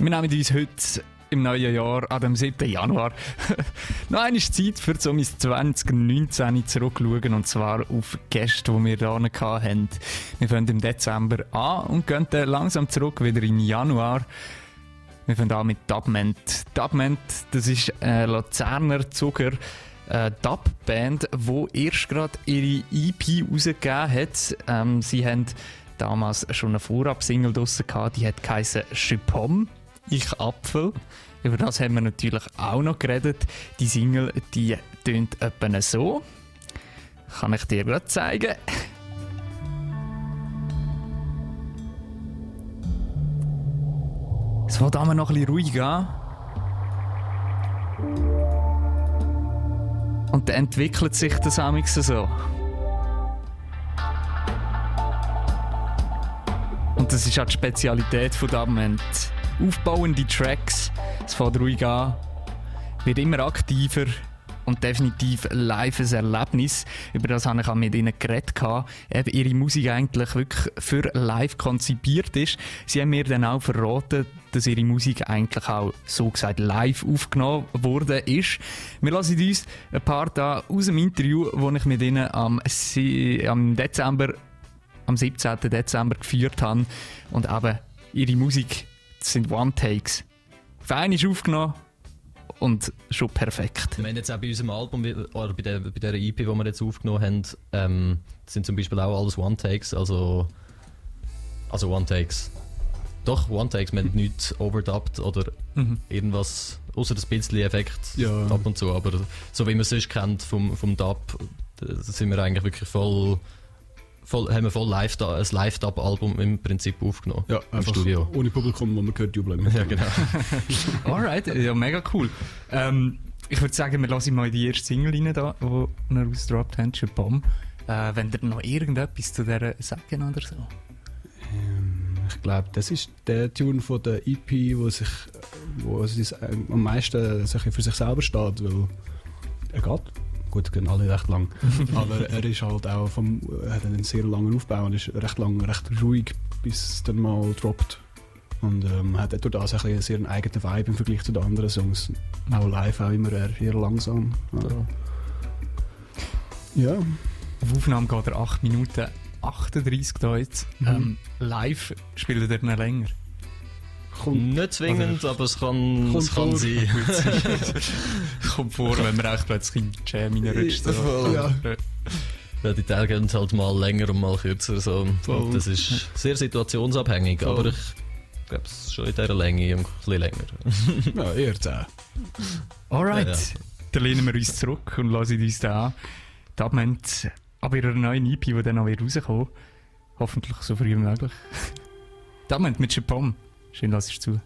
Wir nehmen uns heute im neuen Jahr, an dem 7. Januar, noch eine Zeit für so 2019 zurückschauen und zwar auf Gäste, die wir hier hatten. Wir fangen im Dezember an und gehen dann langsam zurück wieder im Januar. Wir fangen an mit Dubment. Dubment, das ist ein Luzerner Zucker, eine Dub-Band, die erst gerade ihre EP rausgegeben hat. Ähm, sie haben damals schon eine Vorab-Single draussen die hat geheißen ich Apfel. Über das haben wir natürlich auch noch geredet. Die Single, die tönt etwa so. Kann ich dir gerade zeigen. Es wird einmal noch ein bisschen ruhig an. Und dann entwickelt sich das amigs so. Und das ist auch die Spezialität von diesem Moment aufbauende Tracks. Es fängt ruhig an, wird immer aktiver und definitiv live ein Erlebnis. Über das habe ich auch mit ihnen geredet. Eben ihre Musik eigentlich wirklich für live konzipiert ist. Sie haben mir dann auch verraten, dass ihre Musik eigentlich auch so gesagt live aufgenommen ist. Wir lassen uns ein paar da aus dem Interview, das ich mit ihnen am, am Dezember, am 17. Dezember geführt habe und eben ihre Musik das sind One-Takes. Fein ist aufgenommen und schon perfekt. Wir haben jetzt auch bei unserem Album, oder bei der, bei der EP, die wir jetzt aufgenommen haben, ähm, sind zum Beispiel auch alles One-Takes, also, also One-Takes. Doch, One-Takes, wir haben nichts overdubbed oder mhm. irgendwas, außer das bisschen Effekt ja. ab und zu, aber so wie man es sonst kennt vom, vom Dub, sind wir eigentlich wirklich voll voll, haben wir voll live ein Live-Dub-Album im Prinzip aufgenommen. Ja, im Studio. Ohne Publikum, wo man gehört jubeln. Ja, genau. Alright, ja, mega cool. Ähm, ich würde sagen, wir lassen mal die erste Single rein, da, die wir ausgedroppt haben, Bomb. Äh, wenn ihr noch irgendetwas zu der sagen oder so? Ähm, ich glaube, das ist der Tune von der EP, wo sich, wo es am meisten für sich selber steht, weil er geht Gut, gehen alle recht lang. Aber er ist halt auch vom, hat einen sehr langen Aufbau und ist recht lang, recht ruhig, bis es dann mal droppt. Und ähm, hat durch das ein sehr einen eigenen Vibe im Vergleich zu den anderen Songs. Auch live auch immer eher, langsam. Also, ja. Auf Aufnahme geht er 8 Minuten 38 da jetzt. Mhm. Ähm, live spielt er dann länger. Kommt, nicht zwingend, also, aber es kann, es kann sein. kommt vor, wenn man auch plötzlich in Jam reinrutscht. Ja. Ja, die Tage gehen halt mal länger und mal kürzer. So. Das ist sehr situationsabhängig, Voll. aber ich glaube, es ist schon in dieser Länge ein bisschen länger. ja, eher 10. Alright, ja, ja. dann lehnen wir uns zurück und lassen uns da an. Die Abend aber ihrer neuen EP, die dann noch rauskommen Hoffentlich so früh wie möglich. Die Abend mit Chapom. Schön dass ich zu.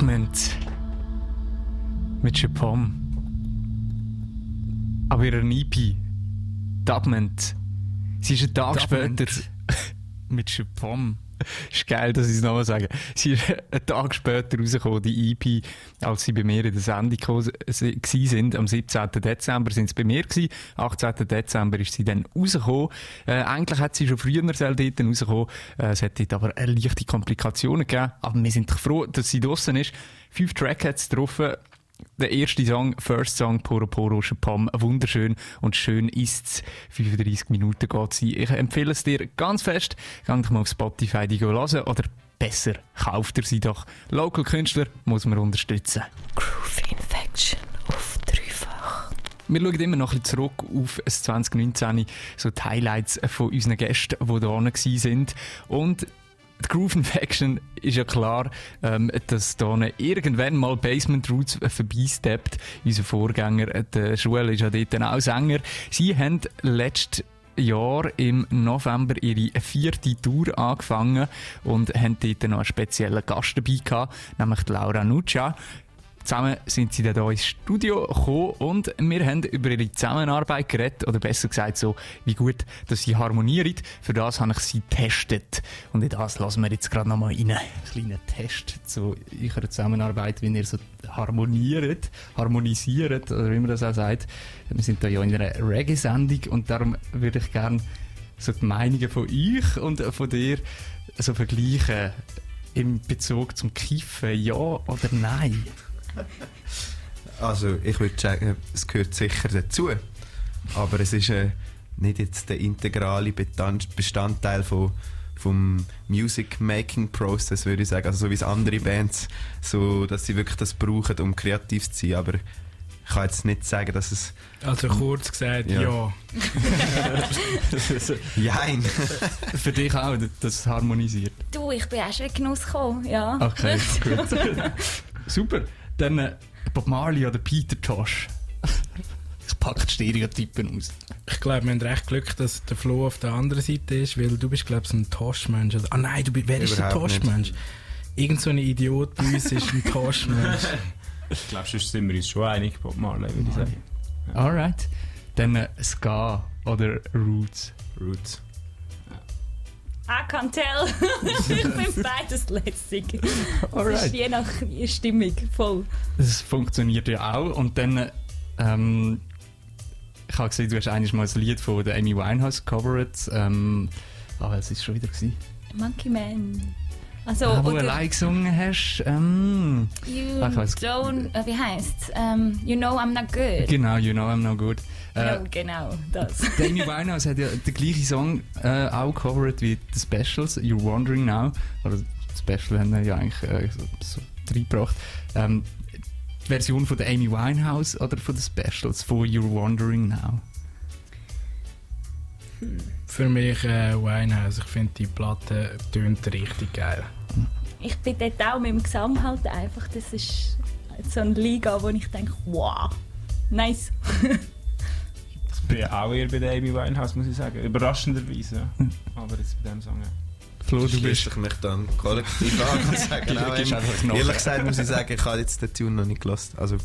Dubment mit Chapom. Aber ihre EP, Dubment, sie ist einen Tag Dubment. später mit Chapom. Ist geil, dass ich es nochmal sage. Sie ist einen Tag später rausgekommen, die EP, als sie bei mir in der Sendung gekommen- sind. Am 17. Dezember sind sie bei mir gewesen. 18. Dezember ist sie dann rausgekommen. Äh, eigentlich hat sie schon früher dort rausgekommen. Äh, es hat dort aber leichte Komplikationen gegeben. Aber wir sind froh, dass sie draussen ist. Fünf Tracks hat sie drauf. Der erste Song, First Song, Poro Poro Chapam, wunderschön und schön ist's. 35 Minuten geht sie. Ich empfehle es dir ganz fest. Geh doch mal auf Spotify die hören oder besser, kauft ihr sie doch. Local Künstler muss man unterstützen. Groove Infection auf dreifach. Wir schauen immer noch ein bisschen zurück auf das 2019, so die Highlights von unseren Gästen, die da waren. Und die Groove Infection ist ja klar, ähm, dass da irgendwann mal Basement Roots vorbeisteppt. Unser Vorgänger, äh, der Joel, ist ja dort auch Sänger. Sie haben letztes Jahr im November ihre vierte Tour angefangen und haben dort noch einen speziellen Gast dabei gehabt, nämlich Laura Nuccia. Zusammen sind sie dann hier ins Studio gekommen und wir haben über ihre Zusammenarbeit geredet, oder besser gesagt so, wie gut, dass sie harmonieren. Für das habe ich sie getestet. Und in das lassen wir jetzt gerade nochmal rein. Einen kleinen Test zu eurer Zusammenarbeit, wie ihr so harmoniert, harmonisiert, oder wie man das auch sagt. Wir sind da ja in einer Reggae-Sendung und darum würde ich gerne so die Meinungen von euch und von dir so vergleichen. Im Bezug zum Kiffen, ja oder nein? Also, ich würde sagen, es gehört sicher dazu. Aber es ist äh, nicht jetzt der integrale Bestand- Bestandteil von, vom Music-Making-Process, würde ich sagen. Also, so wie es andere Bands, so, dass sie wirklich das brauchen, um kreativ zu sein. Aber ich kann jetzt nicht sagen, dass es. Also kurz gesagt, Ja. ja. Jein! Für dich auch, das harmonisiert. Du, ich bin auch schon in Genuss gekommen, ja. Okay, gut. Super. Dann äh, Bob Marley oder Peter Tosh. Das packt Stereotypen aus. Ich glaube, wir haben recht Glück, dass der Flo auf der anderen Seite ist, weil du bist, glaube ich, so ein Tosh-Mensch. oder- Ah nein, du bist, wer ist der Überhaupt nicht. Tosh-Mensch? Irgend so ein Idiot bei uns ist ein Tosh-Mensch. Ich glaube, sonst sind wir uns schon einig, Bob Marley, würde ich sagen. Alright. Dann äh, Ska oder Roots. Roots. I can tell. ich bin beides lässig. Es ist Alright. je nach Stimmung, voll. Das funktioniert ja auch. Und dann, äh, ähm, ich habe gesehen, du hast eigentlich mal ein Lied von der Amy Winehouse covered. Ähm, aber es ist schon wieder gewesen. Monkey Man. Also, ah, wo du allein gesungen hast. Ähm, You Ah, don't, äh, wie heisst ähm, You know I'm not good. genau, You Know I'm No Good. Äh, Ja, genau, das. Die Amy Winehouse hat ja den gleichen Song äh, auch covered wie die Specials, You're Wondering Now. Oder die Special haben wir ja eigentlich äh, so, so reingebracht. Ähm, die Version von der Amy Winehouse oder von den Specials von You're Wondering Now? Für mich äh, Winehouse. Ich finde, die Platte tönt richtig geil. Ich bin dort auch mit dem Gesang halt einfach, das ist so eine Liga, wo ich denke, wow, nice. Ich bin auch eher bei der Amy Winehouse, muss ich sagen. Überraschenderweise. ja. Aber jetzt bei dem Song. Flo, du bist... ich mich dann kollektiv an und sage, genau, ähm, ehrlich gesagt muss ich sagen, ich habe jetzt den Tune noch nicht gelost. Also,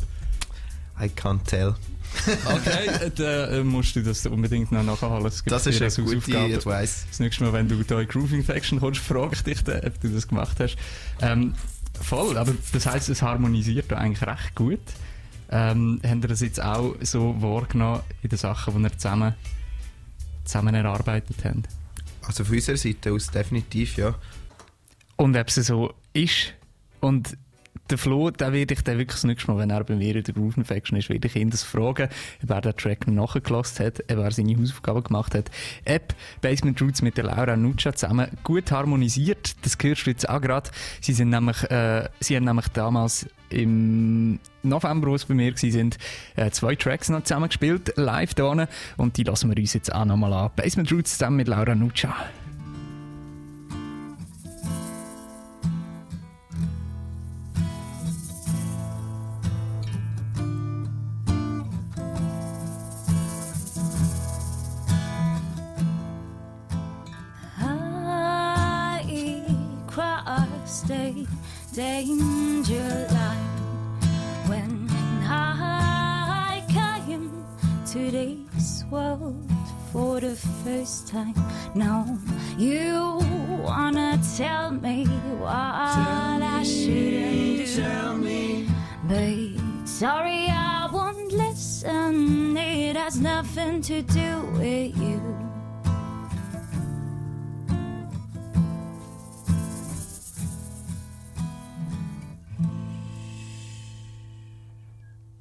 I can't tell. Okay, äh, dann äh, musst du das unbedingt noch nachholen. Das ist eine gute Hausaufgabe. Advice. Das nächste Mal, wenn du hier in Grooving Faction kommst, frage ich dich dann, ob du das gemacht hast. Ähm, voll, aber das heisst, es harmonisiert da eigentlich recht gut. Ähm, habt ihr das jetzt auch so wahrgenommen in den Sachen, die ihr zusammen, zusammen erarbeitet habt? Also von unserer Seite aus definitiv, ja. Und ob es so ist. Und der Flo, der werde ich dann wirklich das nächste Mal, wenn er bei mir in der Groove Faction ist, werde ich ihn das fragen, ob er den Track nachgelassen hat, ob er seine Hausaufgaben gemacht hat. Ob Basement Roots mit der Laura Nuccia zusammen gut harmonisiert, das hörst du jetzt auch gerade. Sie sind nämlich, äh, sie haben nämlich damals im November, wo sie bei mir waren, äh, zwei Tracks noch zusammen gespielt, live da und die lassen wir uns jetzt auch nochmal an. Basement Roots zusammen mit Laura Nuccia. world for the first time. Now you wanna tell me what tell I shouldn't me, do. Tell me, babe. Sorry, I won't listen. It has nothing to do with you.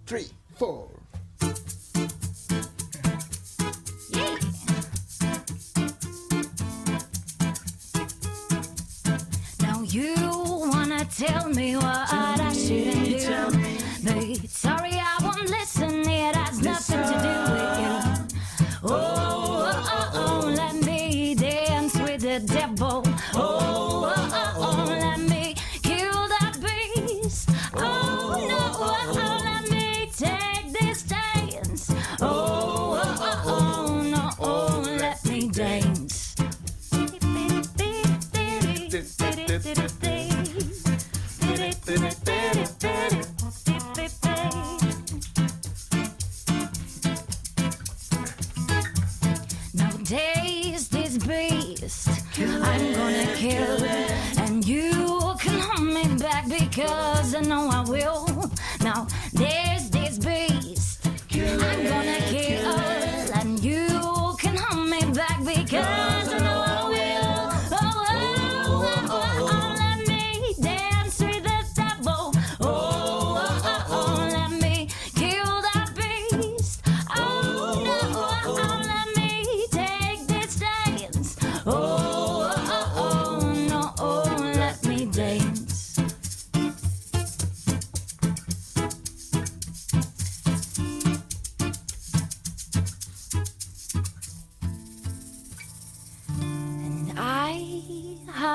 Three.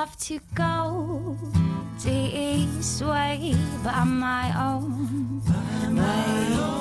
love to go this way by my own by my. Own.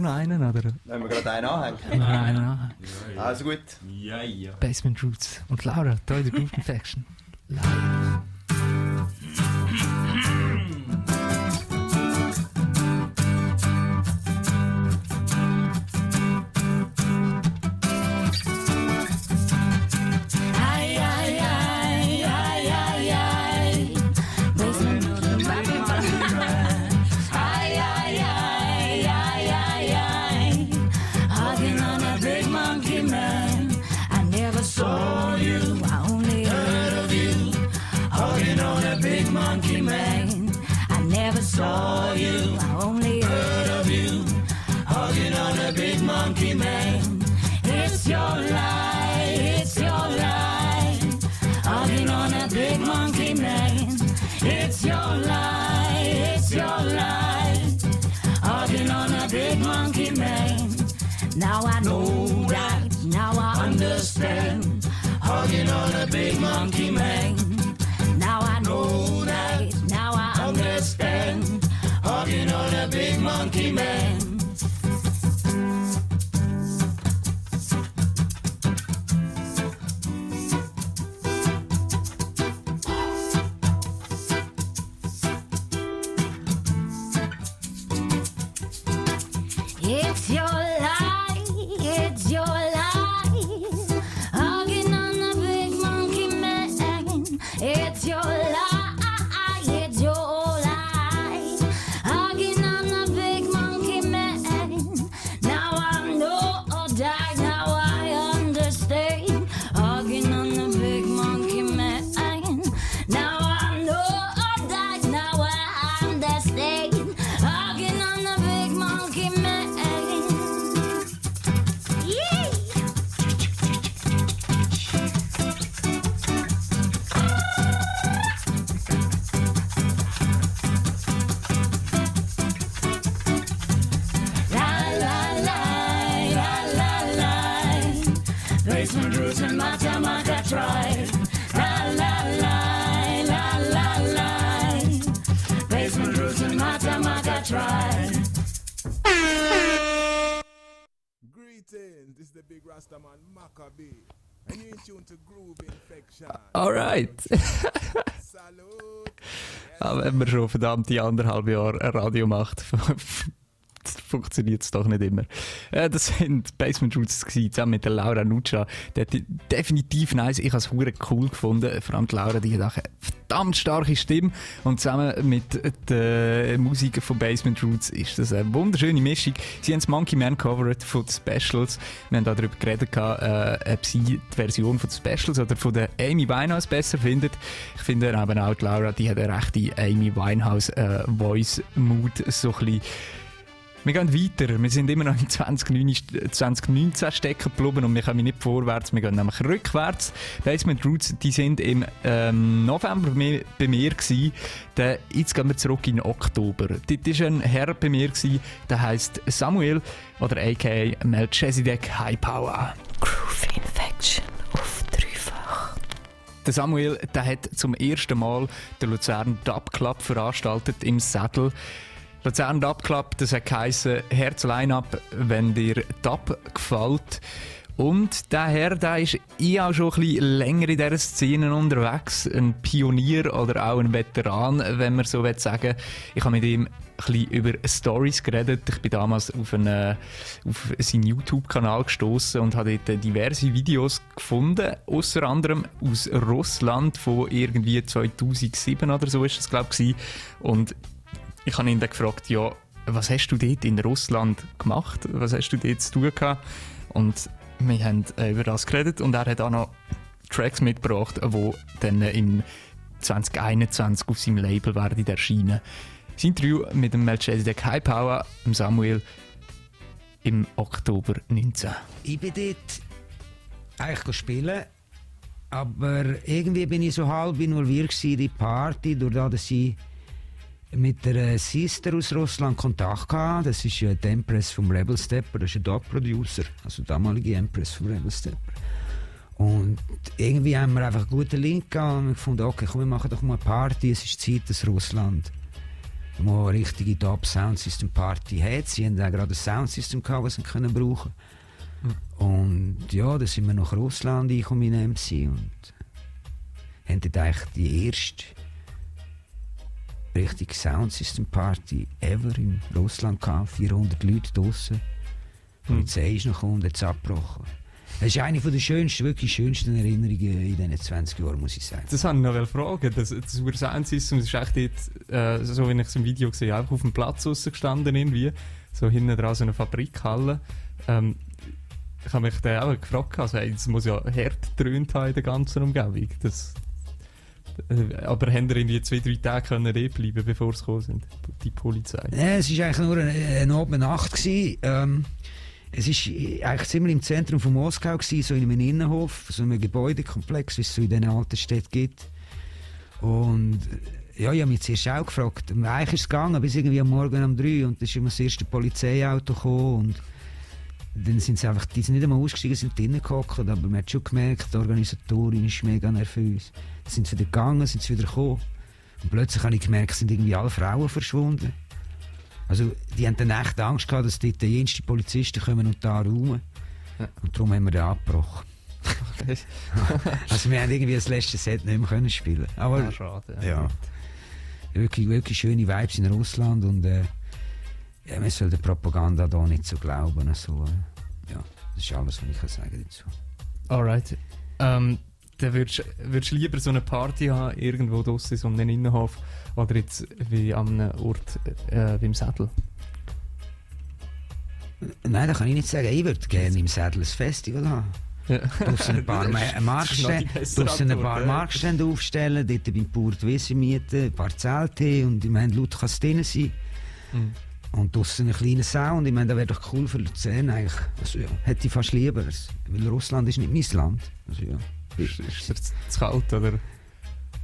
noch einen, oder? Wollen wir gerade einen anhängen? Noch einen anhängen. Ja, ja. Also gut. Ja, ja. Basement Roots. Und Laura, da in der Group Infection. Laura. Schon verdammte anderthalb Jahre Radio macht, funktioniert es doch nicht immer. Äh, das sind Basement Roots zusammen mit der Laura Nuccia. Hat definitiv nice. Ich habe es cool gefunden. Vor allem die Laura, die hat verdammt starke Stimme. Und zusammen mit der Musik von Basement Roots ist das eine wunderschöne Mischung. Sie haben das Monkey Man covered von den Specials. Wir haben darüber geredet, äh, ob sie die Version von den Specials oder von der Amy Winehouse besser findet. Ich finde eben auch die Laura, die hat eine rechte Amy Winehouse äh, Voice Mood, so ein bisschen wir gehen weiter. Wir sind immer noch im 2019, 2019 stecken geblieben und wir kommen nicht vorwärts, wir gehen nämlich rückwärts. Basement Roots, die sind im ähm, November bei mir, gewesen. Der, jetzt gehen wir zurück in Oktober. Dort war ein Herr bei mir, gewesen, der heisst Samuel oder aka Melchizedek High Power. Groove Infection auf dreifach. Der Samuel der hat zum ersten Mal den Luzern Dub Club veranstaltet im Sattel. Luzern Dub Club, das hat geheissen, Herz Line-Up, wenn dir Dub gefällt. Und der Herr, der ist eh auch schon ein bisschen länger in dieser Szene unterwegs. Ein Pionier oder auch ein Veteran, wenn man so will sagen Ich habe mit ihm ein über Stories geredet. Ich bin damals auf, eine, auf seinen YouTube-Kanal gestoßen und habe dort diverse Videos gefunden. Unter anderem aus Russland von irgendwie 2007 oder so ist das glaube ich. Und ich habe ihn dann gefragt, ja, was hast du dort in Russland gemacht? Was hast du dort zu tun gehabt? Und wir haben äh, über das geredet und er hat auch noch Tracks mitgebracht, die dann im 2021 auf seinem Label werden erscheinen. Das Interview mit dem Melchizedek High Power, dem Samuel, im Oktober 19. Ich bin dort eigentlich spielen, aber irgendwie bin ich so halb involviert in die Party, durch das, ich mit der Sister aus Russland Kontakt hatte. Das ist ja die Empress vom Rebel Stepper, das ist ein Dog-Producer, also damalige Empress vom Rebel Stepper. Und irgendwie haben wir einfach einen guten Link gehabt und gefunden, okay, komm, wir machen doch mal eine Party, es ist Zeit, dass Russland mal eine richtige Top Soundsystem Party hat. Sie haben auch gerade ein Soundsystem gehabt, das sie können brauchen. Und ja, dann sind wir nach Russland eingekommen in MC und haben dort eigentlich die erste richtig Soundsystem Party ever in Russland gehabt. 400 Leute draussen. Die Polizei ist noch gekommen und hat es abgebrochen. Das ist eine der schönsten, wirklich schönsten Erinnerungen in diesen 20 Jahren, muss ich sagen. Das wollte ich noch fragen. Das, das System ist echt dort, äh, so wie ich es im Video gesehen habe, einfach auf dem Platz draussen gestanden irgendwie. So hinten dran so eine Fabrikhalle. Ähm, ich habe mich dann auch gefragt, also, hey, das muss ja hart gedröhnt haben in der ganzen Umgebung. Das, aber haben ihr irgendwie zwei, drei Tage können bleiben, bevor sie gekommen sind, die Polizei? Ja, es war eigentlich nur eine, eine Abend Nacht. gewesen. Ähm, es war eigentlich ziemlich im Zentrum von Moskau, gewesen, so in einem Innenhof, so einem Gebäudekomplex, wie es so in diesen alten Städten gibt. Und äh, ja, ich habe mich zuerst auch gefragt. Eigentlich ist es gegangen, bis irgendwie am Morgen um drei und dann immer das erste Polizeiauto gekommen und dann sind sie einfach, die sind nicht einmal ausgestiegen, sind drinnen gehockt, aber man hat schon gemerkt, die Organisatorin ist mega nervös. Sind sie wieder gegangen, sind sie wieder gekommen. Und plötzlich habe ich gemerkt, sind irgendwie alle Frauen verschwunden. Also, die haben dann echt Angst gehabt, dass dort die jensten Polizisten kommen und da räumen. Und darum haben wir den abgebrochen. also, wir haben irgendwie das letzte Set nicht mehr können spielen. Aber, Ah, schade. ja. Wirklich, wirklich schöne Vibes in Russland und äh, ja, man soll der Propaganda da nicht so glauben. Also, äh, ja, das ist alles, was ich kann sagen dazu. Alright. Ähm, dann würdest du lieber so eine Party haben, irgendwo draussen in so einem Innenhof, oder jetzt wie an einem Ort äh, wie im Sattel? Nein, das kann ich nicht sagen. Ich würde gerne im Sädel ein Festival haben. Ja. Draussen ein paar Marktstände, ja. Marktstände aufstellen, dort beim Bauer die Wiese mieten, ein paar Zelte und ich meine, laut kann es drin sein. Mhm. Und draussen einen kleinen Sound, ich meine, das wäre doch cool für Luzern eigentlich. Also, ja, hätte ich fast lieber, weil Russland ist nicht mein Land. Also, ja. Ist, ist dir zu zu kalt, oder?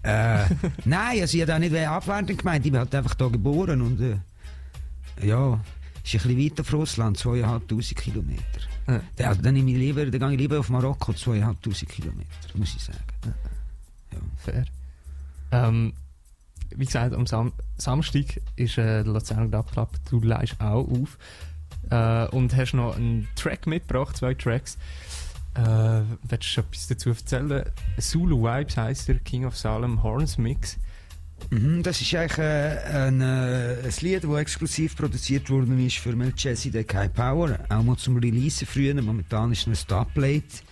Äh, nein, also ich habe auch nicht abwertend gemeint. Ich bin halt einfach hier geboren und äh, ja, ist ein bisschen weiter von Russland, 2'500 Kilometer. Ja. Dann, also, dann, nehme ich lieber, dann gehe ich lieber auf Marokko, 2'500 Kilometer, muss ich sagen. Fair. Ähm, wie gesagt, am Sam Samstag ist äh, der Luzerner Dub Club. Du leihst auch auf. Äh, und hast noch einen Track mitgebracht, zwei Tracks. Äh, willst du etwas dazu erzählen? Zulu Vibes heisst der King of Salem Horns Mix. Mhm, das ist eigentlich äh, ein, äh, ein Lied, das exklusiv produziert worden ist für Melchizedek High Power. Auch mal zum Releasen früher. Momentan ist es ein Stopplate,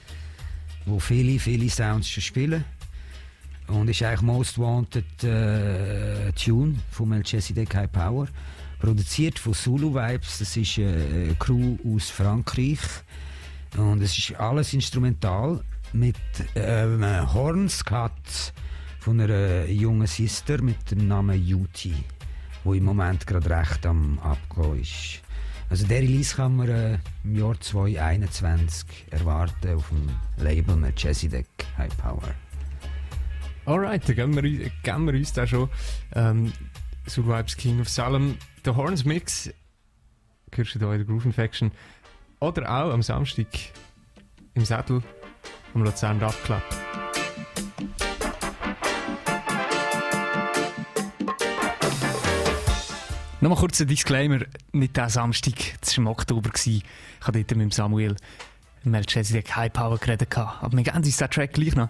wo viele, viele Sounds schon spielen. Und ist eigentlich Most Wanted äh, Tune von Melchizedek High Power. Produziert von Zulu Vibes. Das ist äh, eine Crew aus Frankreich. Und es ist alles instrumental mit äh, einem Hornscut von einer jungen Sister mit dem Namen Yuti, wo im Moment gerade recht am Abgehen ist. Also der Release kann man äh, im Jahr 2021 erwarten auf dem Label Melchizedek High Power. Alright, dann geben wir, geben wir uns da schon. Ähm, Zulu Vibes King of Salem. Der Horns Mix hörst du hier in der Groove Infection. Oder auch am Samstag im Sattel am Luzern Rap Club. Nochmal kurz ein Disclaimer, nicht diesen Samstag, das war im Oktober. Ich habe dort mit Samuel Melchizedek High Power geredet. Aber wir geben uns den Track gleich noch.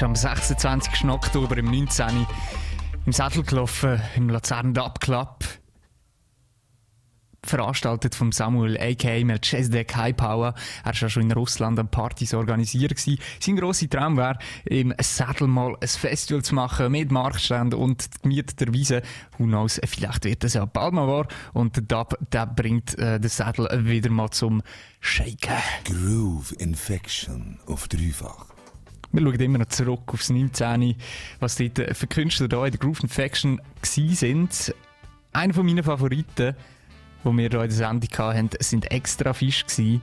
Ist am 26. Oktober im 19. im Sattel gelaufen, im Luzern Dub Club. veranstaltet von Samuel a.k.a. Melchizedek High Power. Er war schon in Russland an Partys organisiert. Gewesen. Sein grosser Traum wäre, im Sattel mal ein Festival zu machen mit Marktständen und gemieteter Wiese. Who knows, vielleicht wird das ja bald mal wahr. Und der Dub, der bringt äh, den Sattel wieder mal zum Shaken. Groove Infection auf dreifach. Wir schauen immer noch zurück aufs 19. Was dort für Künstler da in der Groove Infection gsi sind. Einer von meinen Favoriten, die wir hier in der Sendung hatten, sind Extra Fisch gsi.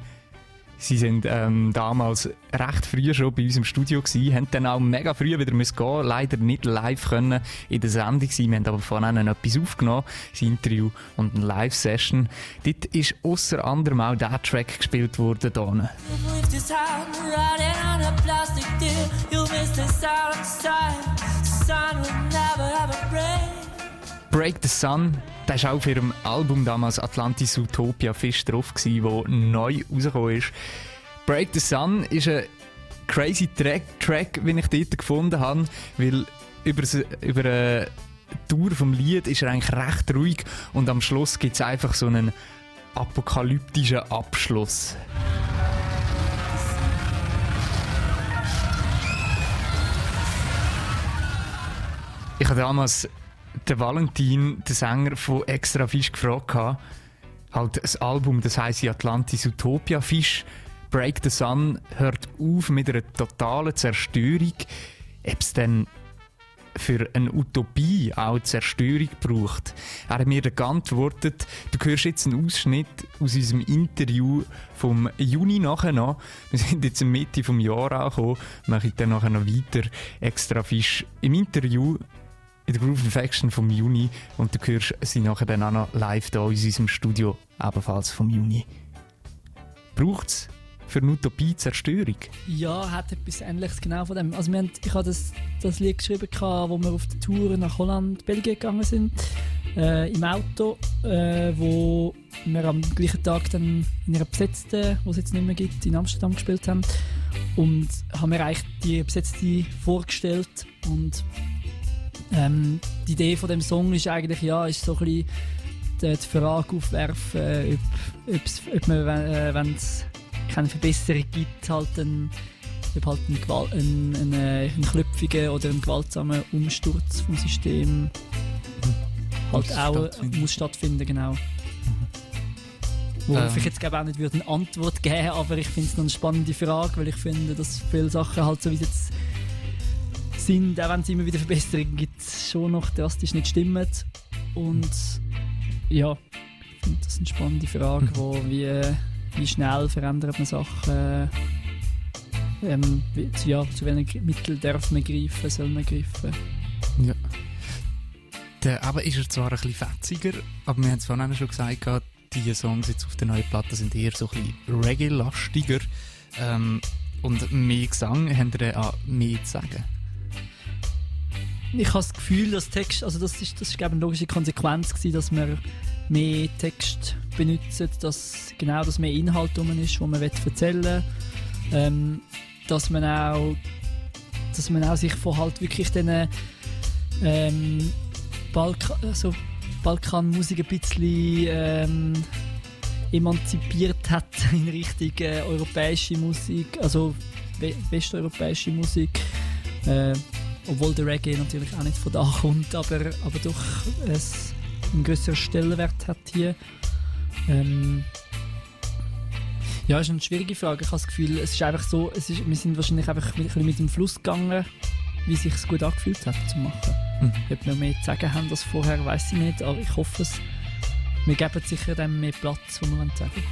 Sie sind ähm, damals recht früh schon bei uns im Studio gsi, haben dann auch mega früh wieder müssen gehen, leider nicht live können in der Sendung sein. Wir haben aber von ihnen etwas aufgenommen, ein Interview und eine Live-Session. Dort ist außer anderem auch der Track gespielt worden. Hier. You break. The Sun, der war auch auf ihrem Album damals Atlantis Utopia Fisch drauf, gewesen, wo neu rausgekommen ist. Break the Sun ist ein crazy Track, Track wie ich dort gefunden habe, weil über, über eine Tour vom Lied ist er eigentlich recht ruhig und am Schluss gibt es einfach so einen apokalyptischen Abschluss. Ich habe damals den Valentin, den Sänger von Extra Fisch, gefragt. gehabt, Halt das Album, das heisst Atlantis Utopia Fisch. Break the Sun hört auf mit einer totalen Zerstörung. Ob es denn für eine Utopie auch Zerstörung braucht. Er hat mir dann geantwortet, du hörst jetzt einen Ausschnitt aus unserem Interview vom Juni nachher noch. Wir sind jetzt in der Mitte vom Jahr angekommen, mache ich dann nachher noch weiter extra Fisch im Interview in der Groove Infection vom Juni und du hörst sie nachher dann auch noch live da in unserem Studio, ebenfalls vom Juni. Braucht es für eine Utopie Zerstörung? Ja, hat etwas Ähnliches genau von dem. Also wir haben, ich habe das, das Lied geschrieben, wo wir auf der Tour nach Holland, Belgien gegangen sind, äh, im Auto, äh, wo wir am gleichen Tag dann in einer besetzten, wo es jetzt nicht mehr gibt, in Amsterdam gespielt haben und haben mir eigentlich die besetzte vorgestellt und ähm, die Idee von dem Song ist eigentlich ja, ist so ein bisschen die, die Frage aufwerfen, äh, ob, ob's- ob man, äh, wenn es keine Verbesserung gibt, halt ein, ob halt ein, Gewalt, ein, ein, äh, ein klüpfiger oder ein gewaltsamer Umsturz vom System halt Muss auch stattfinden. muss stattfinden, genau. Worauf Ähm. ich jetzt glaube auch nicht würde eine Antwort geben, aber ich finde es eine spannende Frage, weil ich finde, dass viele Sachen halt so wie jetzt sind, auch wenn es immer wieder Verbesserungen gibt, schon noch drastisch nicht stimmen. Und ja, ich finde das eine spannende Frage, wo wie, wie schnell verändert man Sachen, ähm, wie, zu, ja, zu welchen Mitteln darf man greifen, soll man greifen. Ja. Der, aber ist er zwar ein bisschen fetziger, aber wir haben es vorhin schon gesagt, die Songs jetzt auf der neuen Platte sind eher so ein bisschen Reggae-lastiger. Ähm, und mehr Gesang haben ihr auch mehr zu sagen. Ich habe das Gefühl, dass Text, also das ist, das ist eine logische Konsequenz gewesen, dass wir mehr Text benutzen, dass genau das mehr Inhalt drum ist, wo man will erzählen ähm, dass man auch dass man auch sich von halt wirklich den ähm, Balkan, also Balkanmusik ein bisschen ähm, emanzipiert hat in Richtung äh, europäische Musik, also we westeuropäische Musik. Äh, obwohl der Reggae natürlich auch nicht von da kommt, aber, aber doch es einen größeren Stellenwert hat hier. Ähm, ja, ist eine schwierige Frage. Ich habe das Gefühl, es ist einfach so, es ist, wir sind wahrscheinlich einfach ein bisschen mit dem Fluss gegangen, wie sich es gut angefühlt hat zu machen. Mhm. Ob wir mehr zu sagen haben als vorher, weiß ich nicht, aber ich hoffe es. Wir geben sicher dem mehr Platz, wo wir wollen sagen.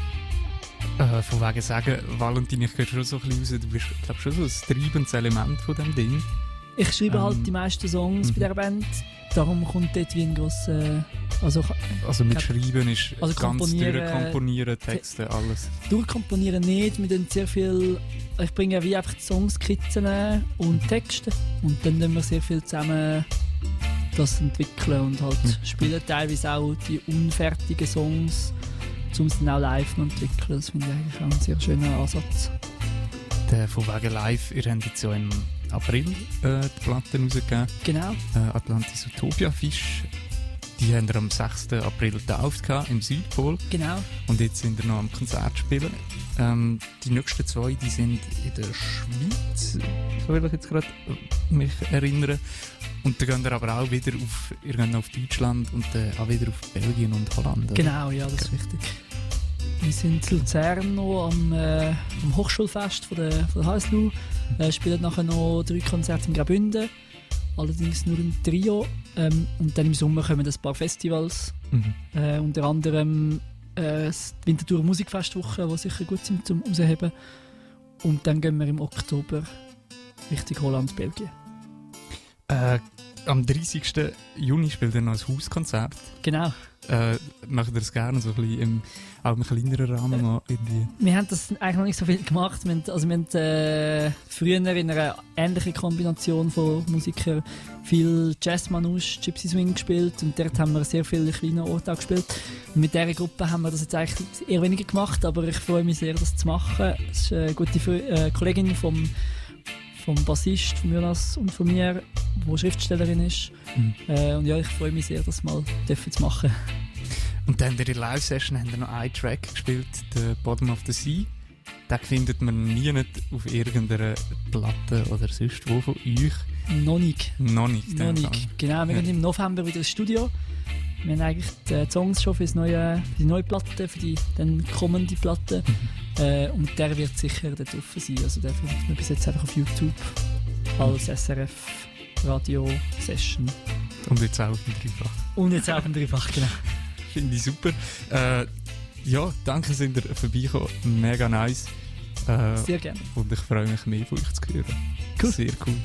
Äh, von wegen sagen, Valentin, ich höre schon so ein bisschen raus, du bist glaub, schon so ein treibendes Element von dem Ding. Ich schreibe Ähm, halt die meisten Songs mhm. bei dieser Band, darum kommt dort wie ein grosser... Also, Also mit Schreiben ist Also ganz komponieren- durchkomponieren, Texte, alles. durchkomponieren nicht, wir tun sehr viel... Ich bringe wie einfach die Songskizzen und Texte und dann tun wir sehr viel zusammen das entwickeln und halt Mhm. spielen teilweise auch die unfertigen Songs, um es dann auch live zu entwickeln. Das finde ich eigentlich auch einen sehr schönen Ansatz. Der von wegen Live, ihr habt jetzt ja im April äh, die Platte rausgegeben. Genau. Äh, Atlantis Utopia Fisch. Die haben wir am 6. April getauft im Südpol. Genau. Und jetzt sind wir noch am Konzert spielen. Ähm, die nächsten zwei, die sind in der Schweiz, so will ich jetzt gerade mich erinnern. Und dann gehen wir aber auch wieder auf, ihr auf Deutschland und dann auch wieder auf Belgien und Holland. oder? Genau, ja, das ist wichtig. Wir sind in Luzern noch am, äh, am Hochschulfest von der, von der HSLU. Äh, spielen nachher noch drei Konzerte in Graubünden. Allerdings nur im Trio. Ähm, und dann im Sommer kommen ein paar Festivals. Mhm. Äh, unter anderem äh, das Winterthur Musikfestwoche, die sicher gut sind zum Rausheben. Und dann gehen wir im Oktober Richtung Holland, Belgien. Äh, am 30. Juni spielt er noch ein Hauskonzert. Genau. Äh, macht ihr das gerne so ein bisschen im auch im kleineren Rahmen mal irgendwie? Wir haben das eigentlich noch nicht so viel gemacht. Wir haben, also wir haben äh, früher in einer ähnlichen Kombination von Musikern viel Jazz-Manouche, Gypsy Swing gespielt und dort haben wir sehr viele kleine Orte auch gespielt. Und mit dieser Gruppe haben wir das jetzt eigentlich eher weniger gemacht, aber ich freue mich sehr, das zu machen. Das ist eine gute äh, Kollegin vom, vom Bassist, von Jonas und von mir, die Schriftstellerin ist. Mhm. Äh, und ja, ich freue mich sehr, das mal dürfen zu machen. Und dann in der Live-Session haben wir noch einen Track gespielt, «The Bottom of the Sea». Den findet man nie nicht auf irgendeiner Platte oder sonst wo von euch. Noch nicht. Noch nicht. Noch nicht. Genau, wir Ja. gehen im November wieder ins Studio. Wir haben eigentlich die Songs schon für, das neue, für die neue Platte, für die dann kommende Platte. Mhm. Äh, und der wird sicher dort drauf sein. Also der findet man bis jetzt einfach auf YouTube als SRF Radio Session. Und jetzt auch auf dem Dreifach. Und jetzt auch im Dreifach, genau. Finde ich super. Äh, ja, danke, sind ihr vorbeigekommen. Mega nice. Äh, Sehr gerne. Und ich freue mich mehr von euch zu hören. Cool. Sehr cool.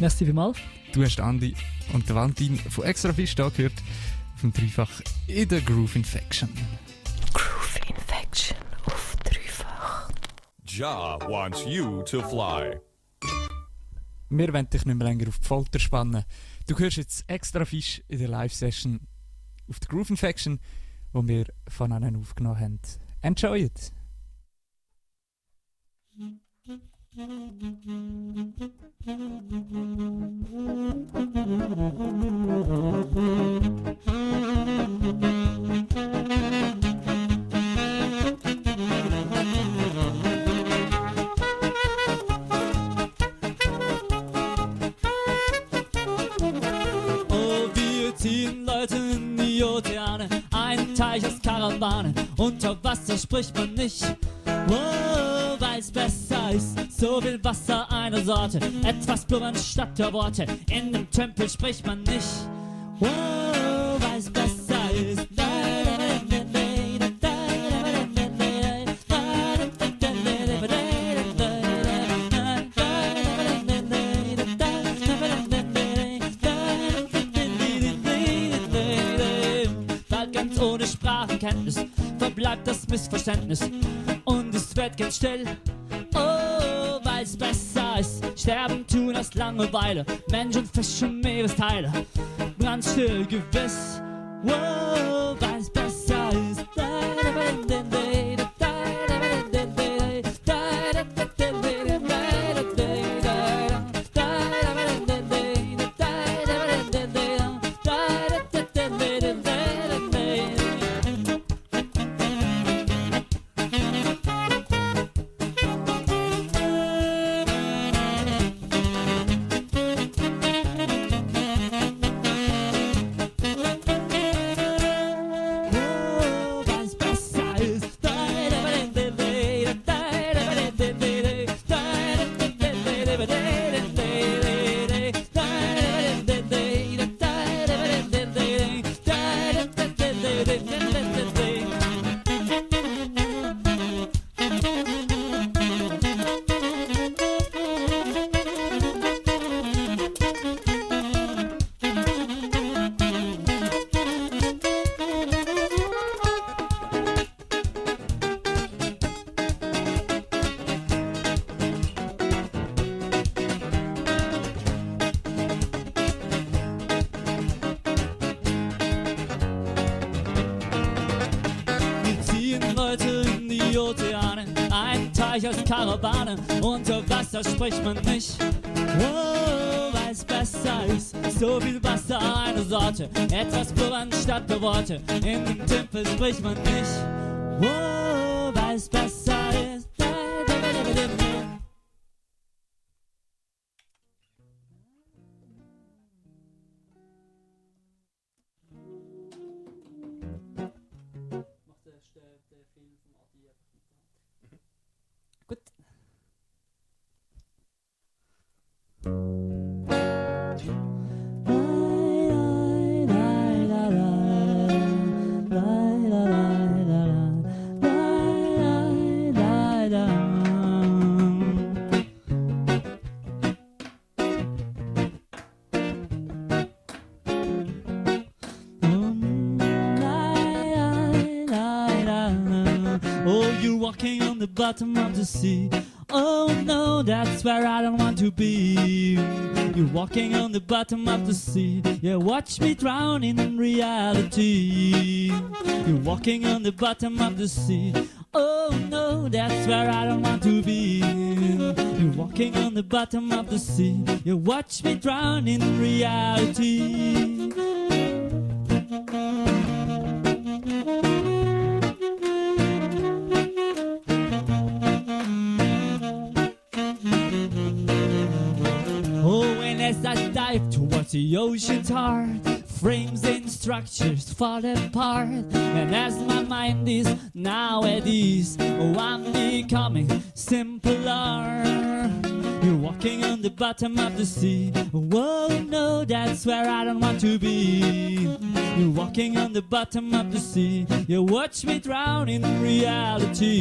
Merci vielmals. Du hast Andi und der Valentin von Extra Fisch da gehört. Dem Dreifach in der Groove Infection. Groove Infection. Ja wants you to fly. Wir wollen dich nicht mehr länger auf die Folter spannen. Du hörst jetzt Extra Fisch in der Live-Session auf der Groove Infection, wo wir von ihnen aufgenommen haben. Enjoy it! Ozeane, ein Teich aus Karawane. Unter Wasser spricht man nicht, oh, weil's besser ist. So viel Wasser einer Sorte, etwas blubbern statt der Worte. In dem Tempel spricht man nicht, oh, das Missverständnis und es wird ganz still. Oh, weil's besser ist, sterben tun aus Langeweile, Menschen, Fisch und Meeresteile, brandstill gewiss. Oh, ein Teich aus bottom of the sea. Oh no, that's where I don't want to be. You're walking on the bottom of the sea. Yeah, watch me drowning in reality. You're walking on the bottom of the sea. Oh no, that's where I don't want to be. You're walking on the bottom of the sea. You watch me drown in reality. The ocean's heart, frames and structures fall apart. And as my mind is now at ease, oh, I'm becoming simpler. You're walking on the bottom of the sea. Whoa, no, that's where I don't want to be. You're walking on the bottom of the sea. You watch me drown in reality.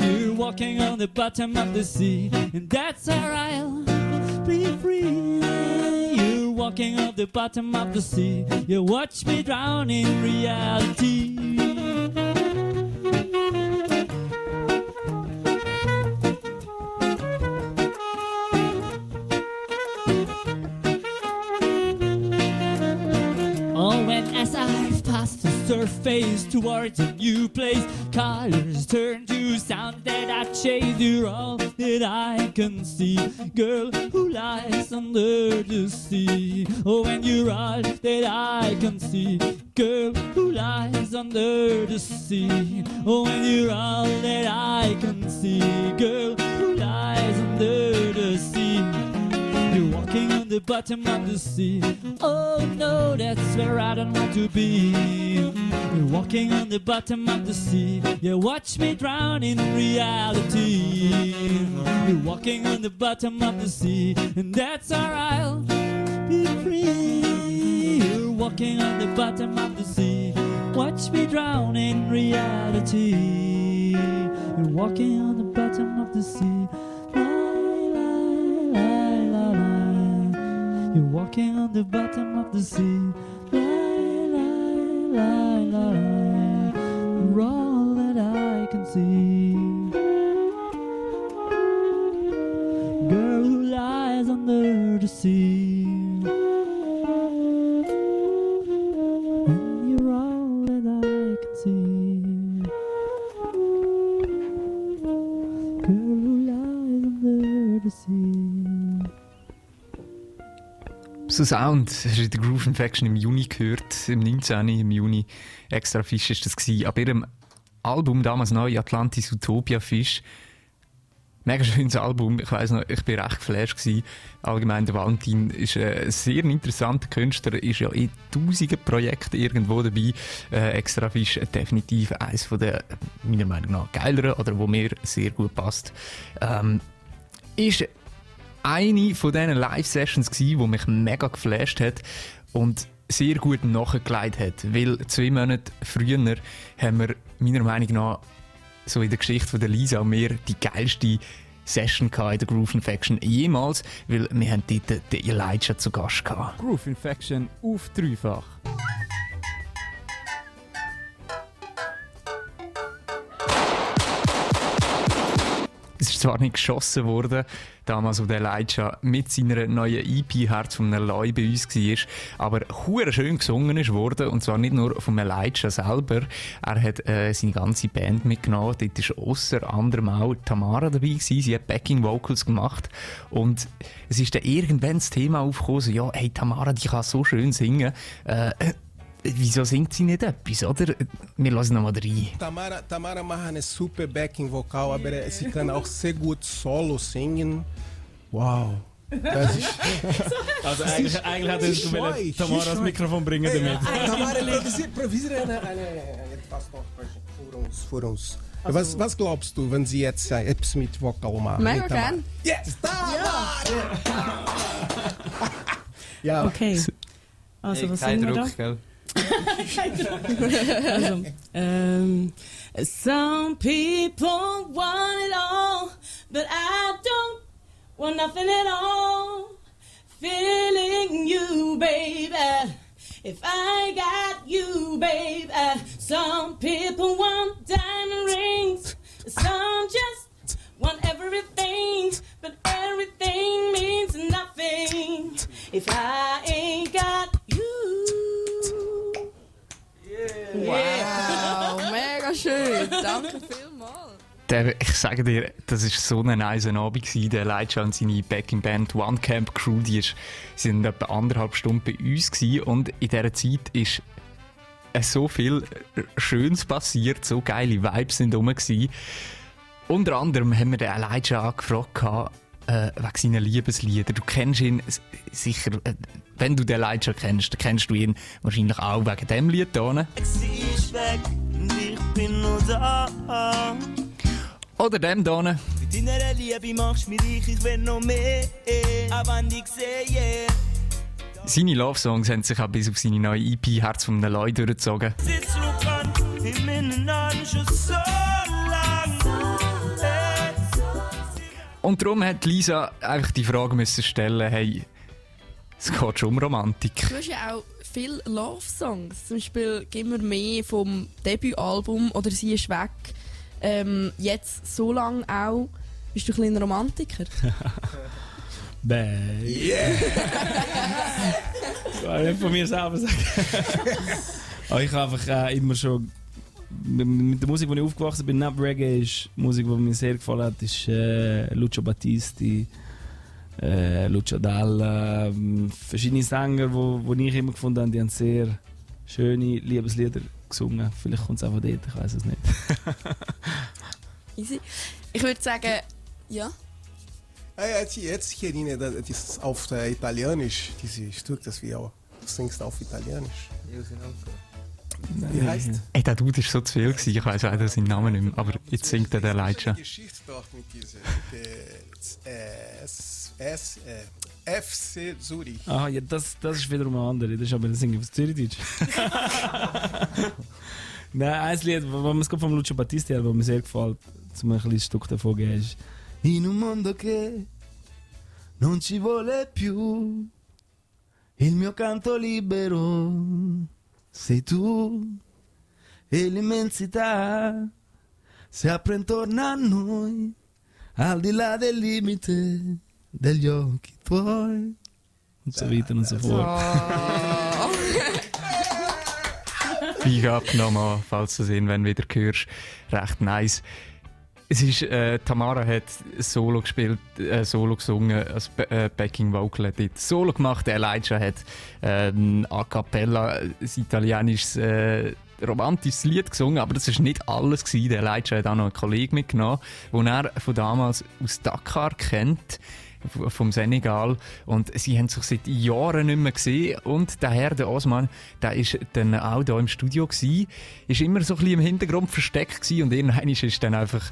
You're walking on the bottom of the sea, and that's where I'll be free. Walking on the bottom of the sea. You watch me drown in reality. The surface towards a new place, colors turn to sound that I chase. You're all that I can see, girl who lies under the sea. Oh, and you're all that I can see, girl who lies under the sea. Oh, and you're all that I can see, girl who lies under the sea. Walking on the bottom of the sea. Oh no, that's where I don't want to be. You're walking on the bottom of the sea. You watch me drown in reality. You're walking on the bottom of the sea, and that's where I'll be free. You're walking on the bottom of the sea. Watch me drown in reality. You're walking on the bottom of the sea. Walking on the bottom of the sea. Lie, lie, lie, lie. All that I can see. So Sound, hast du in der Groove Infection im Juni gehört, im 19. im Juni. Extra Fisch ist das gewesen. Ab ihrem Album, damals neu, Atlantis Utopia Fisch. Mega schönes Album. Ich weiss noch, ich bin recht geflasht gewesen. Allgemein, der Valentin ist äh, ein sehr interessanter Künstler, ist ja in tausenden Projekten irgendwo dabei. Äh, Extra Fisch, äh, definitiv eines von der, meiner Meinung nach, geileren oder wo mir sehr gut passt. Ähm, ist eine von diesen Live-Sessions die mich mega geflasht hat und sehr gut nachgelegt hat. Weil zwei Monate früher haben wir meiner Meinung nach so in der Geschichte der Lisa und mir die geilste Session in der Groove Infection jemals, weil wir haben dort den Elijah zu Gast gehabt. Groove Infection auf dreifach. Es ist zwar nicht geschossen worden, damals, wo der Elijah mit seiner neuen EP Herz vom Eloy bei uns war, aber hure schön gesungen ist worden und zwar nicht nur vom Elijah selber. Er hat äh, seine ganze Band mitgenommen. Dort ist außer anderem auch Tamara dabei gewesen. Sie hat Backing Vocals gemacht und es ist dann irgendwann das Thema aufgekommen, so, ja, hey Tamara, die kann so schön singen. Äh, wieso singt sie nicht etwas, oder? Wir lassen noch mal rein. Tamara, Tamara macht eine super Backing-Vokal, aber sie kann auch sehr gut Solo singen. Wow. Das ist, Also eigentlich, eigentlich ich schreit, sie Tamara das. Mikrofon bringen Hey, damit. Tamara, legen Sie, eine, eine, etwas noch für uns. Für uns. Was, was glaubst du, wenn Sie jetzt äh, etwas mit Vokal machen? Gern. Yes, Tamara! Ja. Okay. Also, was Kein? Druck, gell? Also, ähm, um, some people want it all, but I don't want nothing at all. Feeling you, baby. If I got you, baby. Some people Der, ich sage dir, das war so ein nice Abend. gewesen. Der Elijah und seine Backing-Band One Camp Crew, die ist, sind etwa anderthalb Stunden bei uns gewesen. und in dieser Zeit ist äh, so viel Schönes passiert, so geile Vibes sind rum. gewesen. Unter anderem haben wir den Elijah angefragt, äh, wegen seiner Liebeslieder. Du kennst ihn sicher, äh, wenn du den Elijah kennst, dann kennst du ihn wahrscheinlich auch wegen dem Lied hier. Sie ist weg und ich bin nur da. Oder dem hier. Mit deiner Liebe machst du mich reich, ich will noch mehr. Auch wenn ich sehe, Seine Love-Songs haben sich auch bis auf seine neue EP Herz vom Eloy durchgezogen. sitzt du dran, in meinen Armen schon so lang. Hey. Und darum hat Lisa einfach die Frage müssen stellen, hey, es geht schon um Romantik. Du hast ja auch viele Love-Songs. Zum Beispiel «Gib mir mehr» vom Debütalbum oder «Sie ist weg». Ähm, jetzt so lange auch. Bist du ein kleiner Romantiker? Bäh. Yeah. Ich kann nicht von mir selber sagen. Aber ich habe einfach äh, immer schon. Mit, der Musik, die ich aufgewachsen bin, neben Reggae, ist Musik, die mir sehr gefallen hat, ist äh, Lucio Battisti, äh, Lucio Dalla, ähm, verschiedene Sänger, die wo, wo ich immer gefunden habe, die haben sehr schöne Liebeslieder gesungen. Vielleicht kommt es auch von dort, ich weiß es nicht. Easy. Ich würde sagen, ja. Äh, Jetzt, jetzt hier Ihnen das ist auf Italienisch, dieses Stück, das wir auch du singst auf Italienisch. Wie heißt Ey, der Dude war so zu viel, gewesen. ich weiß leider seinen Namen nicht mehr, aber jetzt singt er der Elijah. Geschichte doch mit dieser äh, S, S, äh, FC Zurich. Ah, ja, das, das ist wiederum eine andere. Das ist aber das Singen auf Zürichdeutsch. Nein, ein Lied, das mir vom Lucio Battisti das mir sehr gefällt, zum ein kleines Stück davon geben, ist In un mondo che non ci vuole più il mio canto libero sei tu e l'immensità si apre intorno a noi al di là del limite degli occhi tuoi und so weiter und so fort. Big up nochmal, falls du es irgendwann wieder hörst. Recht nice. Es ist, äh, Tamara hat Solo gespielt, äh, Solo gesungen, als äh, Backing Vocal hat dort Solo gemacht. Elijah hat äh, ein A Cappella, ein italienisches, äh, romantisches Lied gesungen, aber das war nicht alles. Gewesen. Der Elijah hat auch noch einen Kollegen mitgenommen, den er von damals aus Dakar kennt vom Senegal und sie haben sich seit Jahren nicht mehr gesehen und der Herr, der Osman, der ist dann auch da im Studio gsi, ist immer so ein bisschen im Hintergrund versteckt gsi und irgendwann ist dann einfach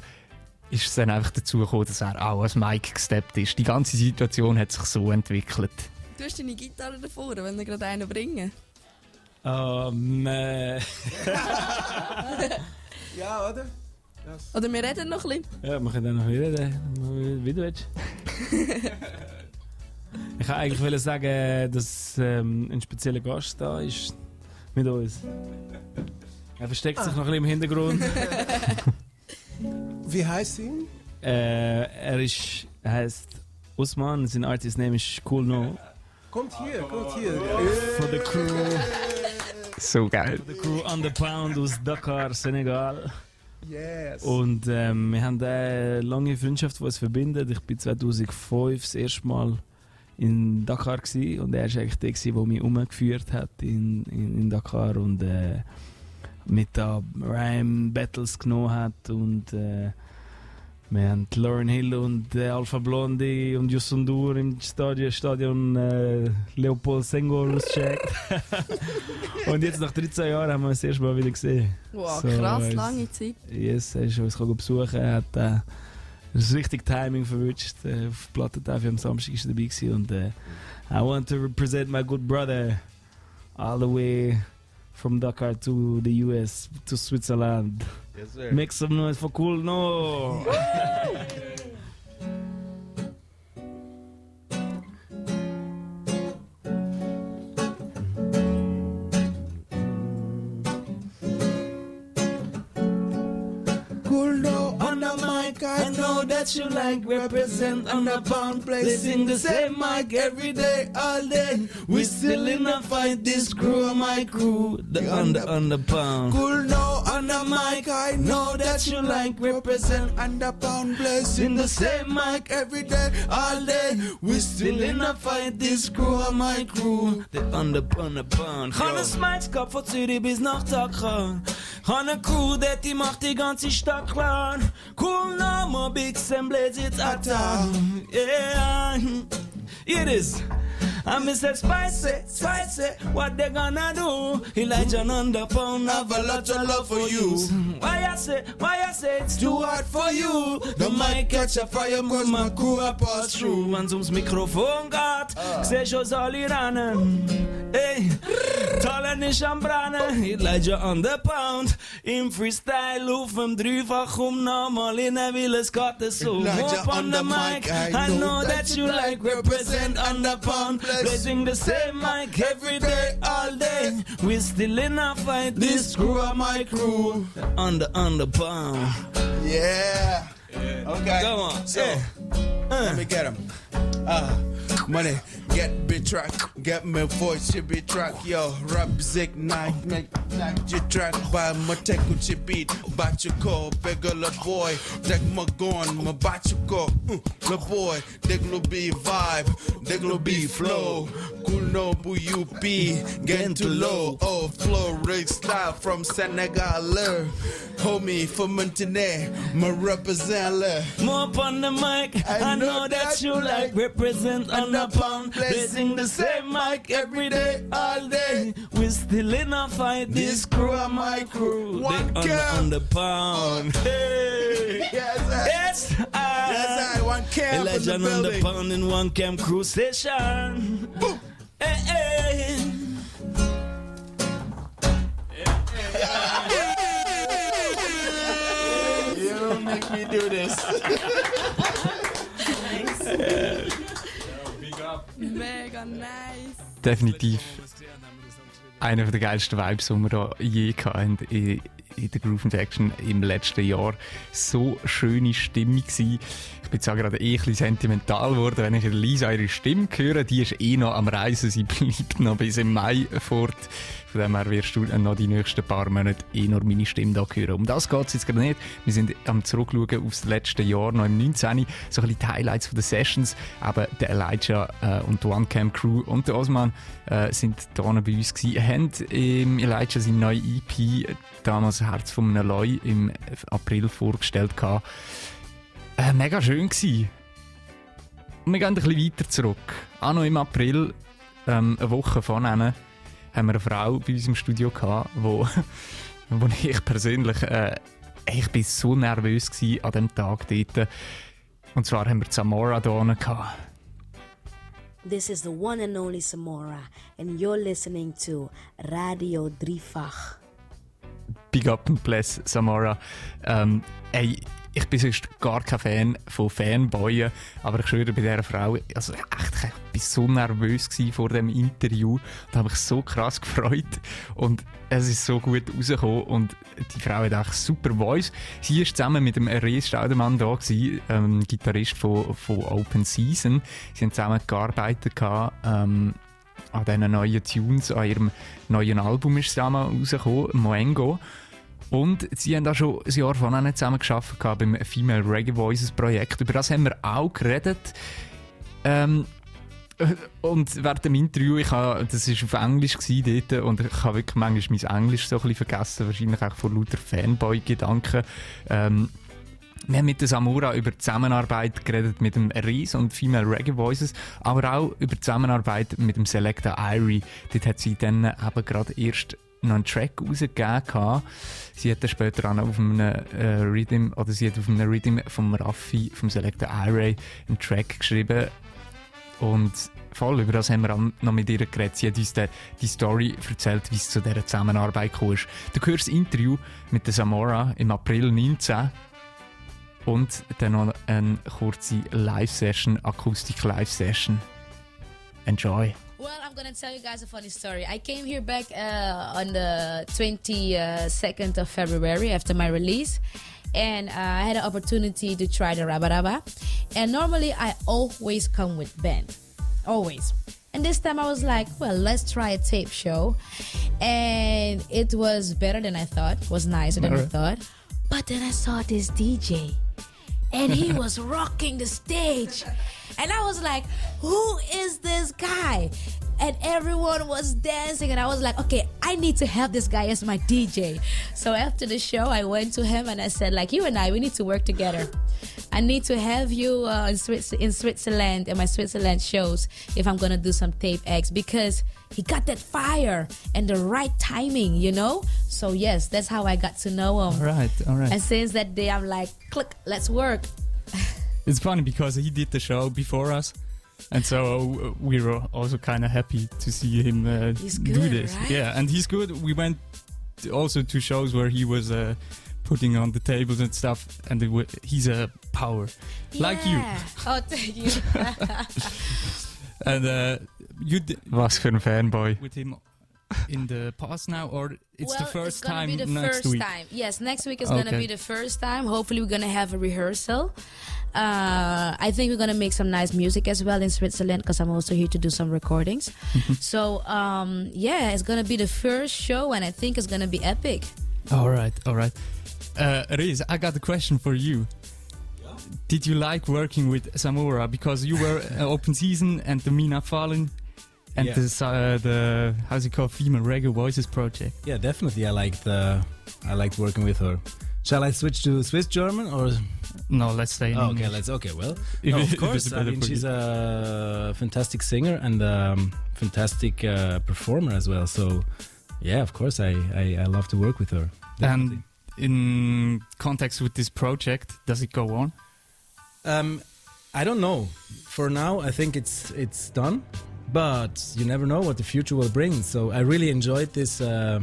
ist es dann einfach dazu gekommen, dass er auch als Mike gesteppt ist. Die ganze Situation hat sich so entwickelt. Du hast deine Gitarre davor, wenn wir gerade einen bringen. Ähm, äh, Ja, oder? Das. Oder wir reden noch ein bisschen. ja, wir können dann noch wieder reden, wie du willst. Ich wollte eigentlich sagen, dass ähm, ein spezieller Gast da ist mit uns. Er versteckt sich noch ein bisschen im Hintergrund. Wie heißt sie? Äh, er ist, er heißt Usman, sein Artist Name ist Cool No. Kommt hier, kommt hier. Von der Crew. So geil. Von der Crew on the Pound aus Dakar, Senegal. Yes. Und ähm, wir haben eine lange Freundschaft, die uns verbindet. Ich bin 2005 das erste Mal in Dakar gsi und er war eigentlich der, gewesen, der mich umgeführt hat in, in, in Dakar und äh, mit da Rhyme Battles genommen hat und äh, die Lauren Hill und äh, Alpha Blondie und Yusundur im Stadion, Stadion äh, Leopold Senghor ausgecheckt. und jetzt nach 13 Jahren haben wir uns das erste Mal wieder gesehen. Wow, So, krass, es- lange Zeit. Yes, er ist uns besuchen. Er hat äh, das richtige Timing verwünscht. Äh, auf Plattentafel am Samstag ist er dabei gewesen und äh, I want to represent my good brother all the way from Dakar to the US to Switzerland. Yes, sir. Make some noise for cool no. that you like represent on the pound place. Sing the same mic every day, all day. We still in a fight, this crew my crew. The under under pound. Cool no on the mic, I know that you like represent on the pound place. Sing the same mic every day, all day. We still in a fight, this crew my crew. The under under pound. Hannes Mainz Cup von Zürich bis nach Dakar. Hanne Crew, der die macht die ganze Stadt klar. Cool Name, Big Sam Blaze, it's Atta. Yeah, it is. I miss it spicy, spicy. What they gonna do? Elijah on the pound have a lot of love for you. Why I say, why I say it's too hard for you? The mic catch a fire, cause my crew a pass through. Wenn's ums Mikrofon geht, seh ich uns alle rennen. Ey, Talent ist am Brennen. Elijah on the pound. In Freestyle auf dem Dreifach um nochmal in der Wille, es geht es so. Elijah on the mic, I know that you like represent on the pound. Blazing the same mic every day, all day. We still in a fight. This crew are my crew. Under, under pound. Yeah. Okay. Come on. So, let me get him. Uh, money, get big track, get me voice, you be track, yo. Rap zig night, make like you track by my tech your beat. Bat you call, big la boy. Take my gun, my you call. Mm, the boy, will be vibe, will be flow. Cool no boo you be, getting too low. Oh, flow rig style from Senegal. Homie from Montenegro, my representative. More on the mic, I, know that you like represent on the pound. Blazing the same mic every day, all day. We still in a fight. This crew are my crew. They One on the, cam. on the pound. Hey. Yes, I. Yes, I. Yes, I. One camp in the Elijah on the building. pound in one camp crew session. Hey, hey. You don't make me do this. Mega nice. Definitiv einer der geilsten Vibes, die wir da je hatten in, in der Groove Action im letzten Jahr. So schöne Stimmung gewesen. Ich bin zwar gerade eh ein sentimental geworden, wenn ich Lisa ihre Stimme höre. Die ist eh noch am Reisen. Sie bleibt noch bis im Mai fort. Von dem her wirst du noch die nächsten paar Monate eh nur meine Stimme da hören. Um das geht es jetzt gerade nicht. Wir sind am Zurückschauen aufs letzte Jahr, noch im 19. So ein bisschen die Highlights den Sessions. Aber der Elijah äh, und die One Cam Crew und der Osman äh, sind da bei uns gewesen. Haben im Elijah seine neue EP, damals Herz von einem Leu, im April vorgestellt. Äh, mega schön gewesen. Und wir gehen ein bisschen weiter zurück. Auch noch im April, ähm, eine Woche von ihnen, haben wir eine Frau bei uns im Studio gehabt, wo, wo ich persönlich, äh, ich bin so nervös gewesen an dem Tag dort. Und zwar haben wir Zamora da gehabt. This is the one and only Samora, and you're listening to Radio Dreifach. Big up and bless Samara. Ähm, ey, ich bin sonst gar kein Fan von Fanboyen, aber ich schwöre bei dieser Frau, also echt, ich war so nervös vor dem Interview und habe mich so krass gefreut und es ist so gut rausgekommen und die Frau hat echt super Voice. Sie war zusammen mit dem Ries Staudemann da, gewesen, ähm, Gitarrist von, von Open Season. Sie haben zusammen gearbeitet ähm, an diesen neuen Tunes, an ihrem neuen Album ist zusammen rausgekommen, Moengo. Und sie haben auch schon ein Jahr vorher zusammen geschafft beim Female Reggae Voices Projekt. Über das haben wir auch geredet. Ähm, und während dem Interview, ich habe, das war auf Englisch gewesen dort, und ich habe wirklich manchmal mein Englisch so ein bisschen vergessen, wahrscheinlich auch von lauter Fanboy-Gedanken. Ähm, wir haben mit der Samura über die Zusammenarbeit geredet mit dem Ries und Female Reggae Voices, aber auch über die Zusammenarbeit mit dem Selecta Irie. Dort hat sie dann eben gerade erst noch einen Track rausgegeben. Sie hat dann später auch auf einem äh, Rhythm, oder sie hat auf einem Rhythm vom Raffi, vom Selecta Irie, einen Track geschrieben. Und voll, über das haben wir noch mit ihr geredet. Sie hat uns die, die Story erzählt, wie es zu dieser Zusammenarbeit kam. Du hörst das Interview mit der Samora im April 19 und dann noch eine kurze Live-Session, Akustik-Live-Session. Enjoy! Well, I'm gonna tell you guys a funny story. I came here back uh, on the 22nd of February after my release, and uh, I had an opportunity to try the rabaraba. And normally, I always come with band, always. And this time, I was like, well, let's try a tape show, and it was better than I thought. Was nicer than I thought. But then I saw this DJ and he was rocking the stage. And I was like, who is this guy? And everyone was dancing, and I was like, okay, I need to have this guy as my DJ. So after the show, I went to him and I said, like, you and I, we need to work together. I need to have you uh, in, Swiss- in Switzerland in my Switzerland shows if I'm gonna do some tape X because he got that fire and the right timing, you know. So yes, that's how I got to know him. All right, all right. And since that day, I'm like, click, let's work. It's funny because he did the show before us, and so uh, we were also kind of happy to see him uh, He's do this. right? Yeah, and he's good. We went to- also to shows where he was uh, putting on the tables and stuff, and it wa- he's a power, like you. Yeah. Oh, thank you. And uh, you d- Was für ein Fanboy. with him in the past now, or it's well, the first it's time be the next first week. time. Yes, next week is gonna be the first time. Hopefully, we're gonna have a rehearsal. Uh, I think we're gonna make some nice music as well in Switzerland because I'm also here to do some recordings. so um, yeah, it's gonna be the first show, and I think it's gonna be epic. All right, all right. Uh, Riz, I got a question for you. Did you like working with Samora because you were uh, open season and the Mina Fallen and Yeah. this, uh, the how's it called female reggae voices project? Yeah, definitely. I liked uh, I liked working with her. Shall I switch to Swiss German or? No, let's stay in Oh, okay, English. let's. Okay, well, no, of course. I mean, she's a fantastic singer and um, fantastic uh, performer as well. So, yeah, of course, I, I, I love to work with her. And in context with this project, does it go on? Um, I don't know. For now, I think it's it's done, but you never know what the future will bring. So I really enjoyed this uh,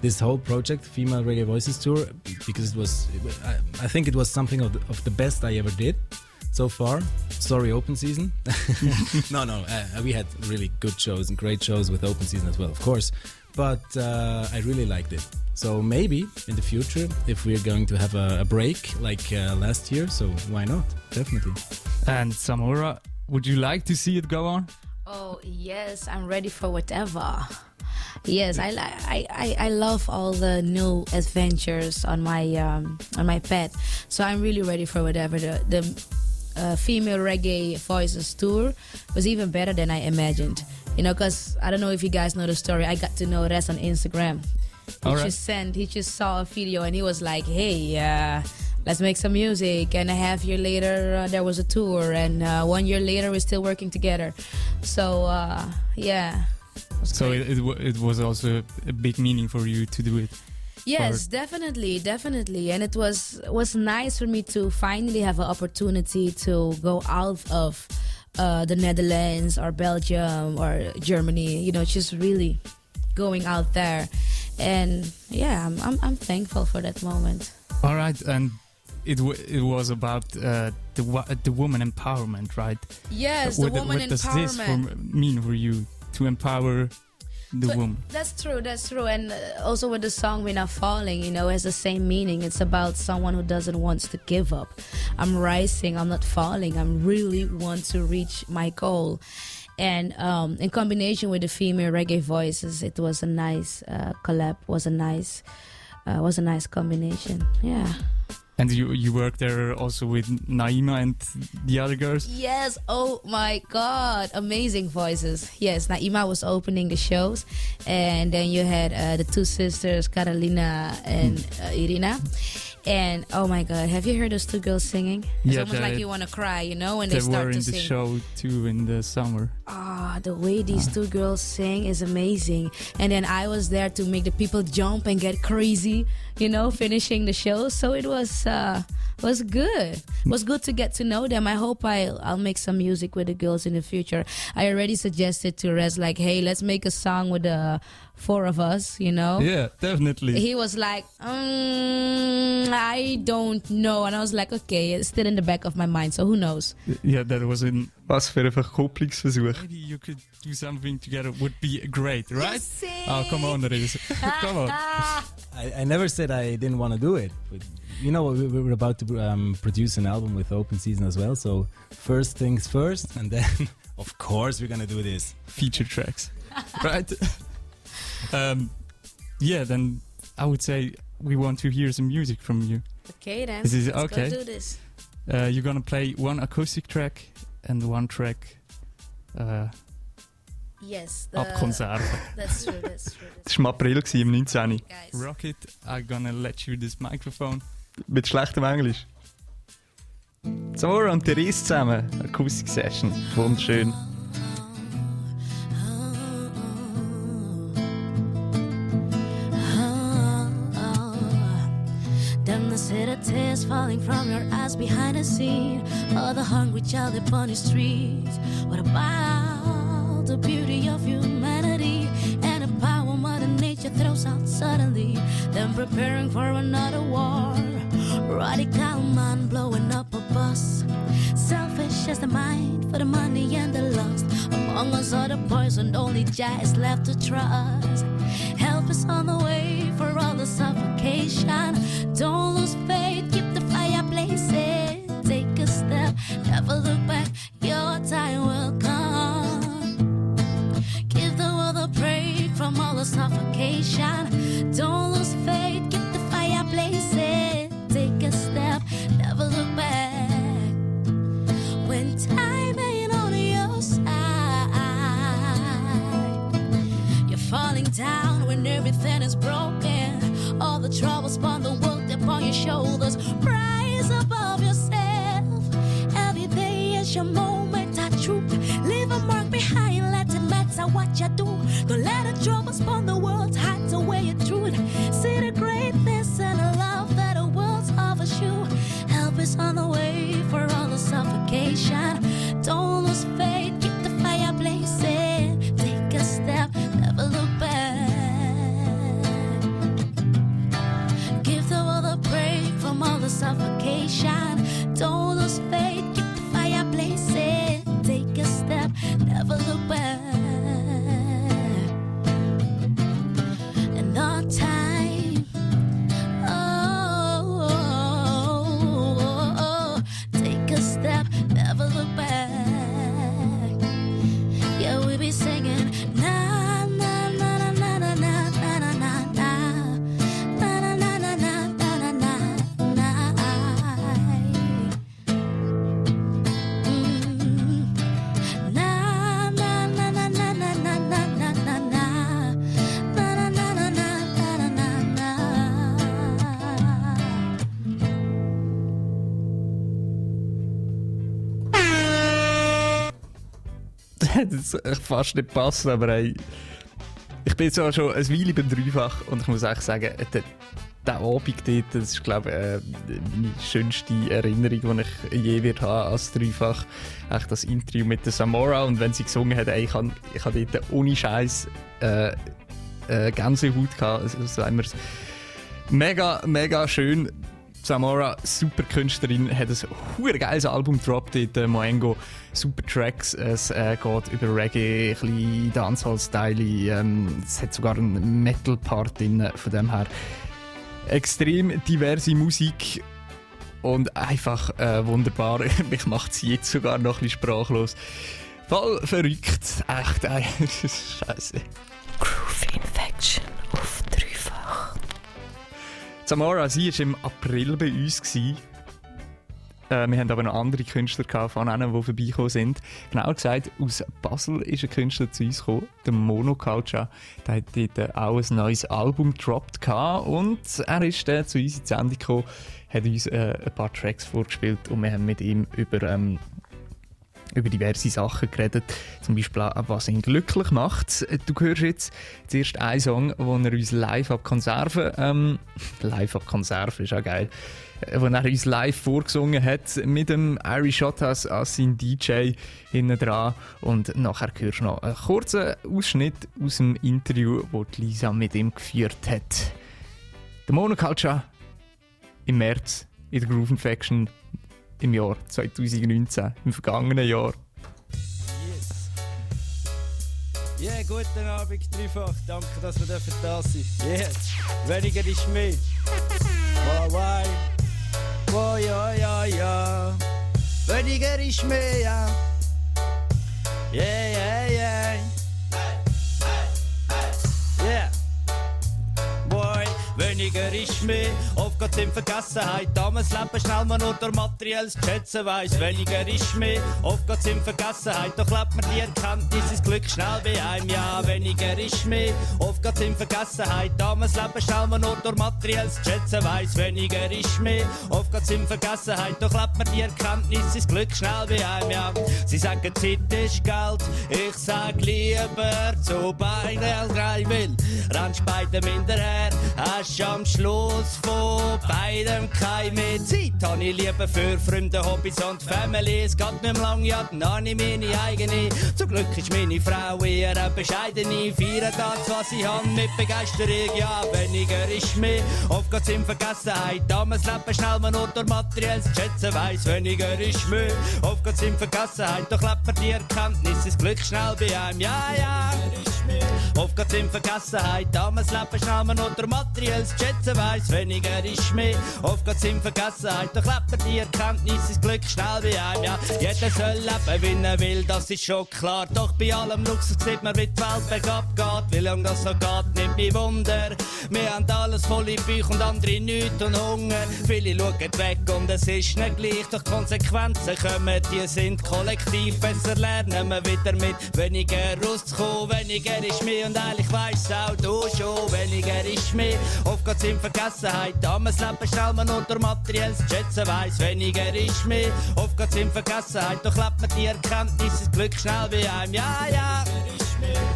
this whole project, Female Reggae Voices Tour, because it was. I, I think it was something of the, of the best I ever did so far. Sorry, open season. no, no, uh, we had really good shows and great shows with open season as well, of course. But uh, I really liked it. So maybe in the future, if we're going to have a, a break like uh, last year, so why not? Definitely. And Samora, would you like to see it go on? Oh yes, I'm ready for whatever. Yes, I I, I I love all the new adventures on my um, on my pet. So I'm really ready for whatever. The the uh, female reggae voices tour was even better than I imagined. You know, because I don't know if you guys know the story. I got to know Res on Instagram. He right. just sent. He just saw a video and he was like, "Hey, uh, let's make some music." And a half year later, uh, there was a tour, and uh, one year later, we're still working together. So uh, yeah. So it, it, it was also a big meaning for you to do it. Yes, definitely, definitely, and it was was nice for me to finally have an opportunity to go out of uh, the Netherlands or Belgium or Germany. You know, just really going out there, and yeah, I'm I'm, I'm thankful for that moment. All right, and it w- it was about uh, the wo- the woman empowerment, right? Yes, the what, woman what does this for, mean for you to empower the But woman? That's true, that's true. And uh, also with the song We're Not Falling, you know, has the same meaning. It's about someone who doesn't want to give up. I'm rising, I'm not falling. I really want to reach my goal. And um, in combination with the female reggae voices, it was a nice uh, collab, was a nice uh, was a nice combination. Yeah. And you you work there also with Naima and the other girls. Yes, oh my god, amazing voices. Yes, Naima was opening the shows, and then you had uh, the two sisters, Carolina and uh, Irina. And oh my god, have you heard those two girls singing? It's Yeah, almost like you want to cry, you know, when they they, start were to in the sing. show too in the summer. Ah, the way these two girls sing is amazing. And then I was there to make the people jump and get crazy, you know, finishing the show. So it was uh was good. It was good to get to know them. I hope I'll I'll make some music with the girls in the future. I already suggested to Rez like, hey, let's make a song with the four of us, you know? Yeah, definitely. He was like, um, I don't know. And I was like, okay, it's still in the back of my mind, so who knows? Yeah, that was in was für ein Verkopplungsversuch. Maybe you could do something together would be great, right? Oh, come on, Riz. come on. I, I never said I didn't want to do it. But you know, we, we were about to um, produce an album with Open Season as well. So first things first, and then of course we're gonna do this feature tracks, right? um, yeah, then I would say we want to hear some music from you. Okay, then. This is let's okay. go do this. Uh, you're gonna play one acoustic track and one track. Uh, Yes. Abkonserve. That's true, that's true. Das war im April, im 19. Rocket, I'm gonna let you this microphone. Mit schlechtem Englisch. Zora und Therese zusammen, Acoustic Session. Wunderschön. Falling from your eyes behind the scene. Or the hungry child upon the streets. What about the beauty of humanity and the power Mother Nature throws out suddenly? Then preparing for another war. Radical man blowing up a bus. Selfish as the mind for the money and the lust. Among us are the poison, only Jah is left to trust. Help is on the way for all the suffocation. Don't lose faith, keep for look is your moment of truth. Leave a mark behind, let it matter what you do. Don't let the troubles upon the world hide away your truth. See the greatness and the love that the world offers you. Help is on the way for all the suffocation. Das hat fast nicht passt, aber ey, ich bin zwar schon ein Weile beim Dreifach und ich muss echt sagen, der, der Abend dort, das ist glaube ich äh, meine schönste Erinnerung, die ich je wird haben als Dreifach. Echt das Interview mit der Samora und wenn sie gesungen hat, ey, ich habe ich hab dort ohne Scheiß äh, äh, Gänsehaut gehabt, also, so haben wir es mega, mega schön. Samora, super Künstlerin, hat ein hure geiles Album gedroppt in der Moengo. Super Tracks. Es äh, geht über Reggae, ein bisschen Dancehall-Style. Ähm, es hat sogar einen Metal-Part drin. Von dem her extrem diverse Musik und einfach äh, wunderbar. Mich macht sie jetzt sogar noch ein bisschen sprachlos. Voll verrückt. Echt, ey. Scheiße. Groove Samara, sie war im April bei uns. Gewesen. Äh, wir haben aber noch andere Künstler gehabt, von denen, die vorbeigekommen sind. Genauer gesagt, aus Basel ist ein Künstler zu uns gekommen, der Monoculture. Der hat dort äh, auch ein neues Album gedroppt und er ist äh, zu uns in die Sendung gekommen, hat uns äh, ein paar Tracks vorgespielt und wir haben mit ihm über ähm, über diverse Sachen geredet. Zum Beispiel auch, was ihn glücklich macht. Du hörst jetzt zuerst einen Song, wo er uns live ab Konserve, ähm, live ab Konserve ist auch geil, wo er uns live vorgesungen hat mit dem Irish Shotas als sein DJ hinten dran. Und nachher hörst du noch einen kurzen Ausschnitt aus dem Interview, das Lisa mit ihm geführt hat. Der Monoculture im März in der Groove Infection im Jahr 2019, im vergangenen Jahr. Ja, yeah, guten Abend, dreifach. Danke, dass wir dürfen da sind. Yes. Weniger ist mehr. Wow, wow. Wow, ja, ja, ja. Weniger ist mehr, ja. Yeah, yeah, yeah. Yeah. Weniger ist mehr. Oft geht's in Vergessenheit. Damals Leben schnell man nur durch materielles Schätzen weiss. Weniger ist mehr. Oft geht's in Vergessenheit. Doch lebt man die Erkenntnis, das Glück schnell bei einem. Ja, weniger ist mehr. Oft geht's in Vergessenheit. Damals Leben schnell man nur durch materielles Schätzen weiss. Weniger ist mehr. Oft geht's in Vergessenheit. Doch lebt man die Erkenntnis, das Glück schnell bei einem. Ja, sie sagen, Zeit ist Geld. Ich sag lieber zu beiden drei will. Rennst beidem hinterher. Hast am Schluss von beidem keine Zeit. Habe ich lieber für Freunde, Hobbys und Family. Es geht nicht mehr lang, ja, dann habe ich meine eigene. Zum Glück ist meine Frau eher eine bescheidene. Feiern das, was ich habe, mit Begeisterung. Ja, weniger ist mehr. Oft geht's in Vergessenheit. Damals Leben schnell man nur durch materielles Schätzen weiss. Weniger ist mehr. Oft geht's in Vergessenheit. Doch lebt man die Erkenntnis, das Glück schnell bei einem. Ja, ja. Oft geht's in Vergessenheit. Damals Leben schnell durch materielles Schätzen weiss. Weniger ist mehr. Oft geht's in Vergessenheit. Doch lebt die Erkenntnis, das Glück schnell bei einem. Ja, jeder soll leben, wie er will, das ist schon klar. Doch bei allem Luxus sieht man, wie die Welt bergab geht. Wie lange das so geht, nimmt mich Wunder. Wir haben alles volle Bücher und andere nichts und Hunger. Viele schauen weg und es ist nicht gleich. Doch Konsequenzen kommen, die sind kollektiv. Besser lernen wir wieder mit weniger rauszukommen. Weniger ist mehr und eigentlich weiss auch du schon. Weniger ist mehr. Oft geht's in Vergessenheit. Damals Leben schnell man unter materielles Schätzen weiss. Weniger ist mehr. Oft geht's in Vergessenheit. Doch lebt man die Erkenntnis, das Glück schnell bei einem. Ja, ja.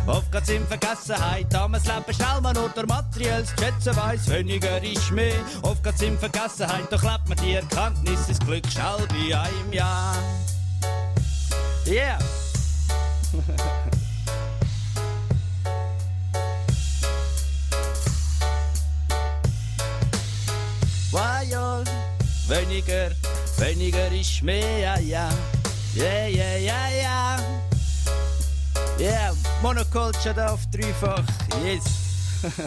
Oft geht's in Vergessenheit. Damals Leben schnell man unter materielles Schätzen weiss. Weniger ist mehr. Oft geht's in Vergessenheit. Doch lebt man die Erkenntnis, das Glück schnell bei einem. Ja. Yeah. Wow, weniger, weniger ist mehr, ja, ja. Yeah, yeah, yeah, yeah. Yeah, Monoculture da auf dreifach, yes.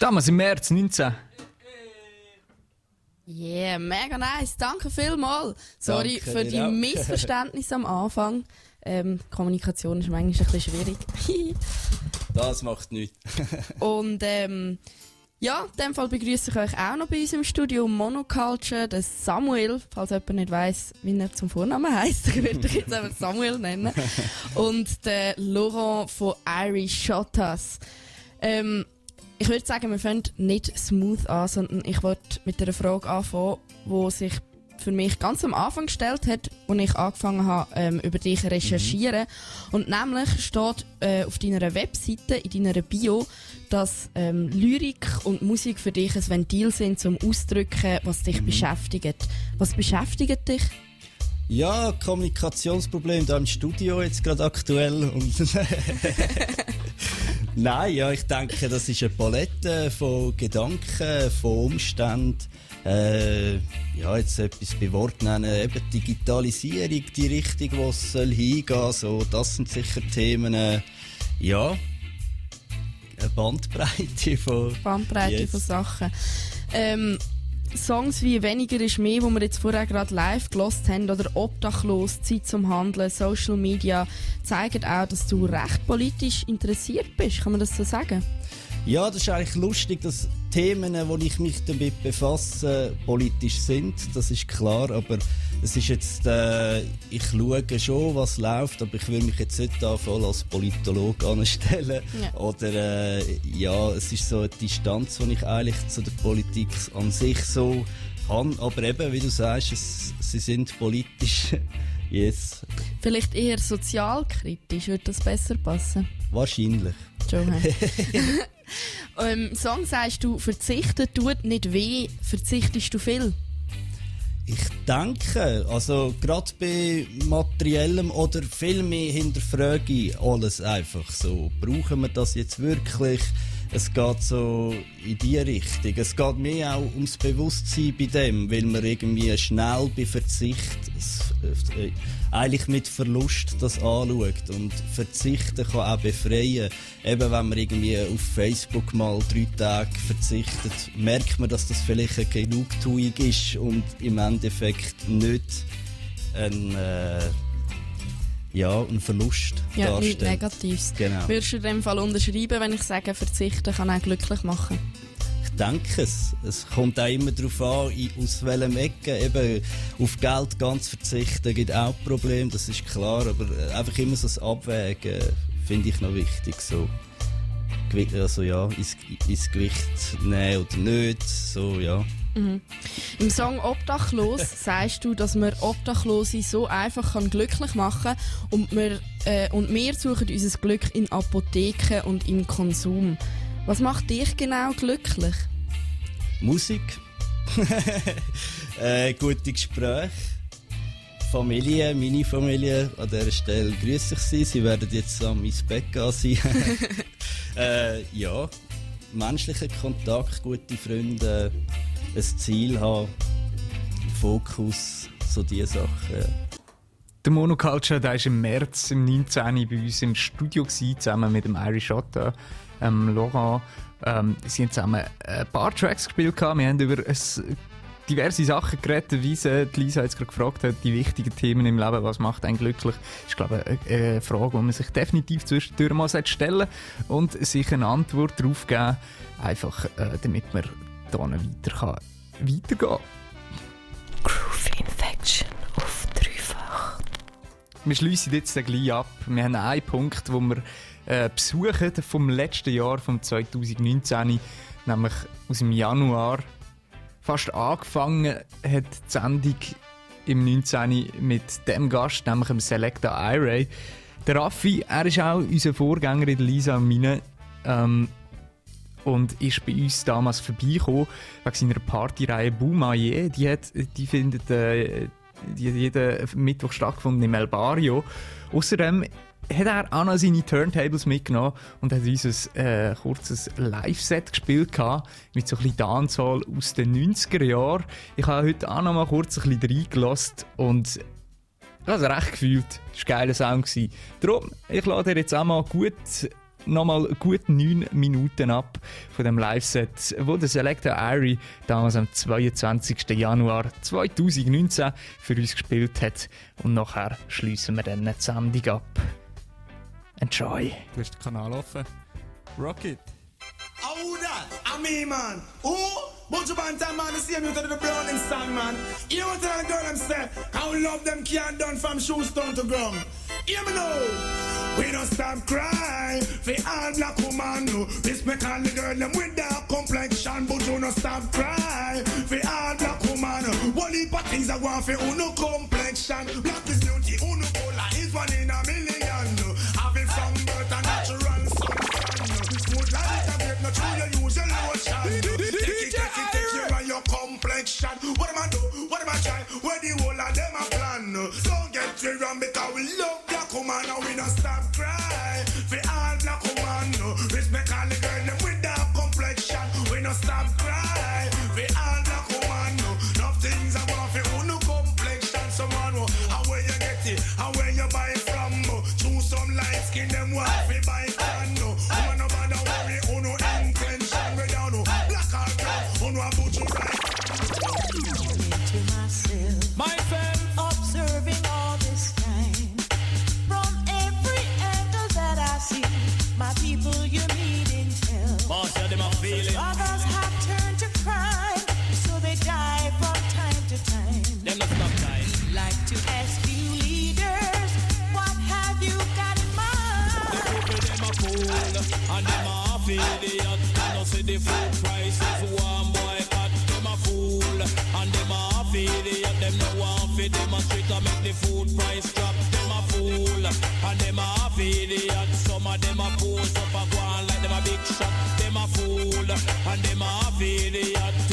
Damals im März 19. Yeah, mega nice. Danke vielmals. Sorry Danke für die auch. Missverständnisse am Anfang. Ähm, Kommunikation ist manchmal ein bisschen schwierig. Das macht nichts. Und ähm, ja, in dem Fall begrüße ich euch auch noch bei uns im Studio Monoculture, den Samuel, falls jemand nicht weiß, wie er zum Vornamen heißt, ich würde dich jetzt einfach Samuel nennen. Und der Laurent von Irish Shotas. Ähm, ich würde sagen, wir fangen nicht smooth an, sondern ich wollte mit einer Frage anfangen, die sich für mich ganz am Anfang gestellt hat, als ich angefangen habe, ähm, über dich zu recherchieren. Und nämlich steht äh, auf deiner Webseite, in deiner Bio, dass ähm, Lyrik und Musik für dich ein Ventil sind, zum Ausdrücken, was dich beschäftigt. Was beschäftigt dich? Ja, Kommunikationsproblem da im Studio jetzt gerade aktuell und Nein, ja, ich denke, das ist eine Palette von Gedanken, von Umständen. Äh, ja, jetzt etwas bei Wort nennen, eben Digitalisierung, die Richtung, wo es soll hingehen so, das sind sicher Themen, äh, ja, eine Bandbreite von... Bandbreite Yes. von Sachen. Ähm, Songs wie Weniger ist mehr, wo wir jetzt vorher gerade live gelost haben, oder Obdachlos, Zeit zum Handeln, Social Media, zeigen auch, dass du recht politisch interessiert bist. Kann man das so sagen? Ja, das ist eigentlich lustig, dass Themen, wo ich mich damit befasse, politisch sind. Das ist klar, aber es ist jetzt, äh, ich schaue schon, was läuft, aber ich will mich jetzt nicht da voll als Politologe anstellen. Ja. Oder äh, ja, es ist so eine Distanz, die ich eigentlich zu der Politik an sich so habe. Aber eben, wie du sagst, es, sie sind politisch. Yes, Vielleicht eher sozialkritisch, würde das besser passen? wahrscheinlich. Ähm, Im Song sagst du, verzichten tut nicht weh, verzichtest du viel? Ich denke, also gerade bei materiellem oder viel mehr hinterfrage ich alles einfach so. Brauchen wir das jetzt wirklich? Es geht so in die Richtung. Es geht mir auch ums Bewusstsein bei dem, weil man irgendwie schnell bei Verzicht eigentlich mit Verlust das anschaut. Und Verzichten kann auch befreien. Eben wenn man irgendwie auf Facebook mal drei Tage verzichtet, merkt man, dass das vielleicht eine Genugtuung ist und im Endeffekt nicht ein, äh, ja, ein Verlust Ja, nichts darstellt. Negatives. Genau. Würdest du in dem Fall unterschreiben, wenn ich sage, verzichten kann auch glücklich machen? Denke es. Es kommt auch immer darauf an, aus welchem Ecke. Eben auf Geld ganz verzichten gibt auch Probleme, das ist klar. Aber äh, einfach immer so das Abwägen finde ich noch wichtig. So. Also ja, ins, ins Gewicht nehmen oder nicht. So, ja. Mhm. Im Song Obdachlos sagst du, dass man Obdachlose so einfach kann glücklich machen und wir, äh, und wir suchen unser Glück in Apotheken und im Konsum. Was macht dich genau glücklich? Musik. äh, gute Gespräche. Familie, meine Familie, an dieser Stelle grüße ich Sie. Sie werden jetzt an mein Bett gehen sein. äh, ja, menschlicher Kontakt, gute Freunde, ein Ziel haben, Fokus, so diese Sachen. Der Monoculture der war im März im 19. bei uns im Studio, gewesen, zusammen mit dem Irish Otter, ähm, Laurent. Ähm, sie haben zusammen ein paar Tracks gespielt. Wir haben über es, diverse Sachen geredet, wie sie die Lisa jetzt gerade gefragt hat, die wichtigen Themen im Leben, was macht einen glücklich, ist glaube ich eine, Frage, die man sich definitiv zwischendurch mal sollte stellen und sich eine Antwort darauf geben, einfach äh, damit man da weiter kann, weitergehen kann. Wir schließen jetzt gleich ab. Wir haben einen Punkt, den wir äh, besuchen vom letzten Jahr, vom 2019, nämlich aus dem Januar. Fast angefangen hat die Sendung im 19. mit dem Gast, nämlich dem Selecta iRay. Der Raffi, er ist auch unser Vorgänger in der Lisa und meine. Ähm, und ist bei uns damals vorbeigekommen wegen seiner Partyreihe Boumaye. Die, hat, die findet äh, jeden Mittwoch stattgefunden im El Barrio. Außerdem hat er auch noch seine Turntables mitgenommen und hat uns ein äh, kurzes Live-Set gespielt gehabt, mit so ein bisschen Dancehall aus den 90er Jahren. Ich habe heute auch noch mal kurz ein bisschen reingelassen und ich habe es recht gefühlt. Das war ein geiler Sound. Darum, ich lade dir jetzt auch mal gut nochmal gut 9 Minuten ab von dem Live-Set, wo der Selector Irie damals am 22. Januar 2019 für uns gespielt hat. Und nachher schließen wir dann die Sendung ab. Enjoy! Du hast den Kanal offen. Rocket! Who that? I me, man. Who? Bunch of bantam man, the same you to the Browning song, man. You to tell the girl them say, how love them can't done from shoes down to ground. Hear me now. We don't stop crying for all black woman. No. Respect all the girl them with dark complexion, but you don't stop crying for all black woman. One heap of things I want for uno complexion. Black is beauty, uno color is one in a million. What am and them a half idiot. You know see the food prices one boy cut. Them a fool and them a half idiot. Them no want fi demonstrate to make the food price drop. Them a fool and them a half idiot. Some of them a pose up a go on like them a big shot. Them a fool and them a half idiot.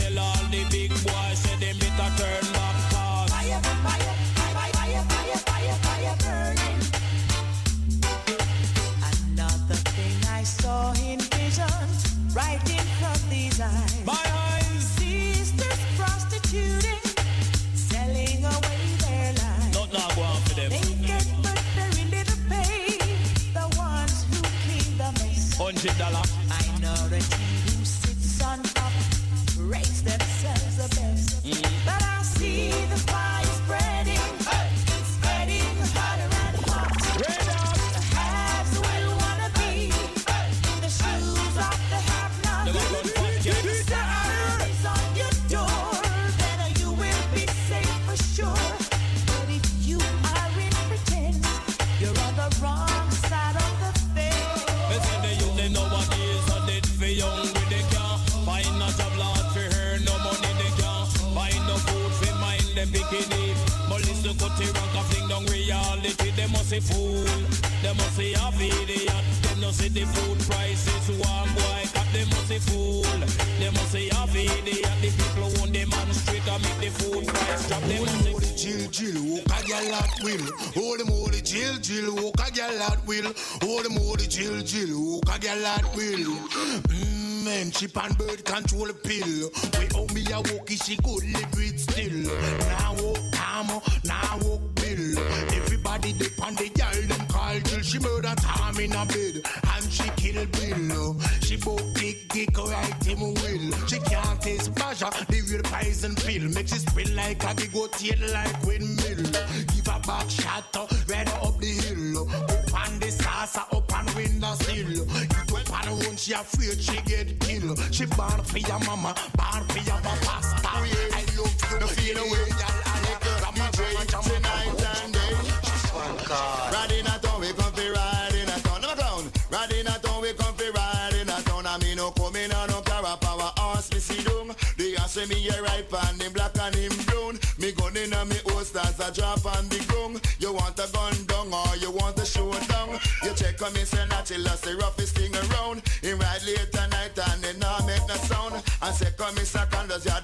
They fool, they must say half idiot. They no see the food prices one boy cut. They must fool, they must say half idiot. The people who the man straight and make the food price drop. They must say Jill, Jill, walk a gal at will. Hold them, hold it, Jill, Jill, walk a gal at will. Hold them, hold it, Jill, Jill, walk a gal at will. Mm, man, chip and bird control pill. We owe me a walkie, she could live it still. Now walk now walk. Everybody dip on the girl, them call Jill. She murder Tom in a bed, and she kill Bill. She both dick, dick, right him will. She can't taste pleasure, the real poison pill. Makes it spill like a big old tail like windmill. Give a back shot, uh, right up the hill. Up on the saucer, up on window sill. It up on the one, she afraid she get killed. She born for your mama, born for your papa. Star. I love you, the feel away, y'all. tonight and day. Riding a town, we come fi riding a town. No ground. Riding a town, we come fi riding a town. I mean no coming on no car power horse me see down. The ass me here ripe and him black and him brown. Me gun in a me holsters a drop on the ground. You want a gun down or you want a show down? You check on me say natural that's the roughest thing around. Him ride late at night and then not make no sound. And say come me second does ya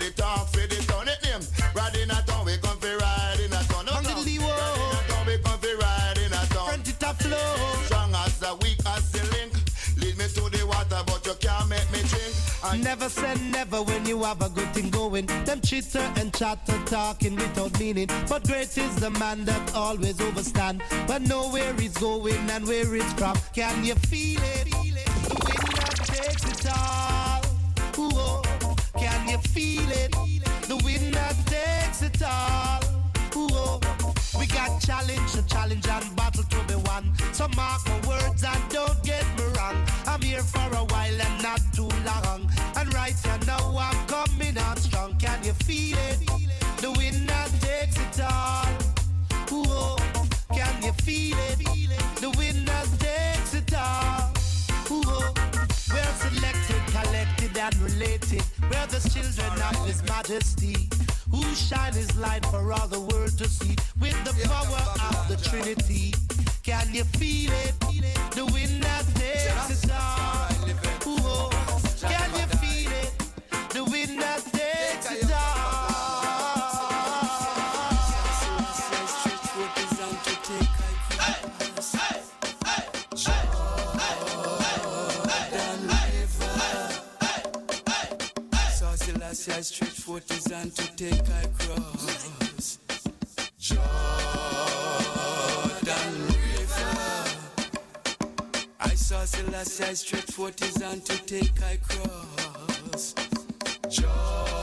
Never say never when you have a good thing going. Them chitter and chatter talking without meaning. But great is the man that always overstand. But know where he's going and where it's from. Can you feel it? The wind that takes it all. Can you feel it? The wind that takes it all. We got challenge, a challenge and battle to be won. So mark my words and don't get. I'm here for a while and not too long. And right now I'm coming on strong. Can you feel it? The wind takes it all. Oh. Can you feel it? The wind takes it all. Oh. We're selected, collected, and related. We're the children of His Majesty, who shine His light for all the world to see. With the power of the Trinity, can you feel it? The wind that takes it all. Ooh, oh. Can you forth his hand to take I cross. Jordan River. I saw Selassie stretch forth his hand to take I cross. Jordan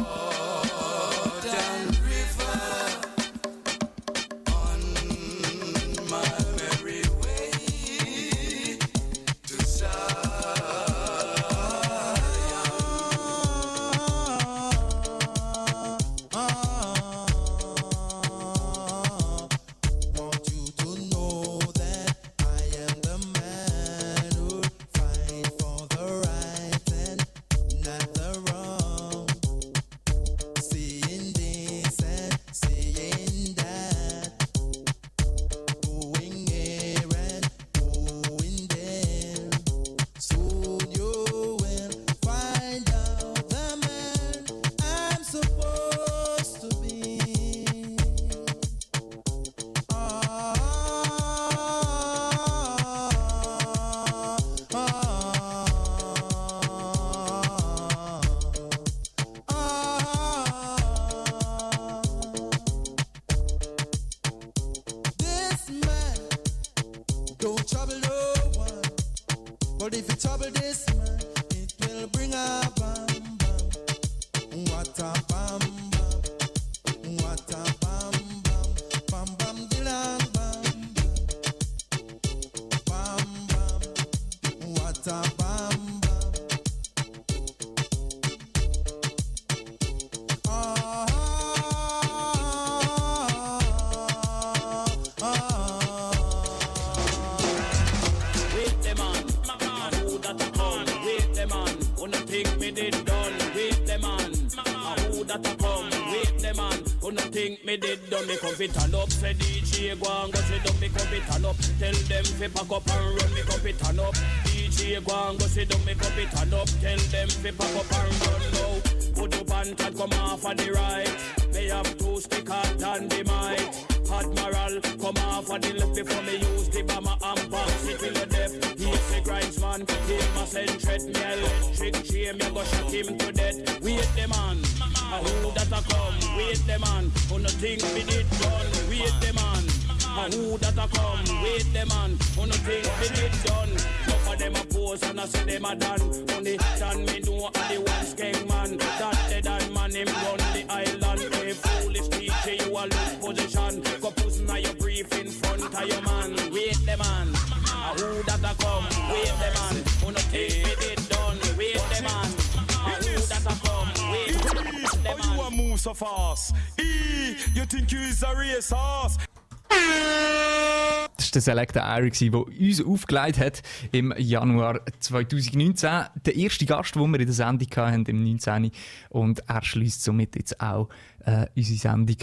Selecta Eric, der uns aufgelegt hat im Januar 2019. Der erste Gast, den wir in der Sendung hatten, im 19. Und er schließt somit jetzt auch äh, unsere Sendung,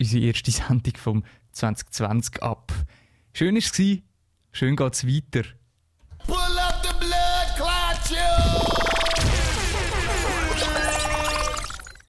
unsere erste Sendung vom 2020 ab. Schön war es, schön geht es weiter.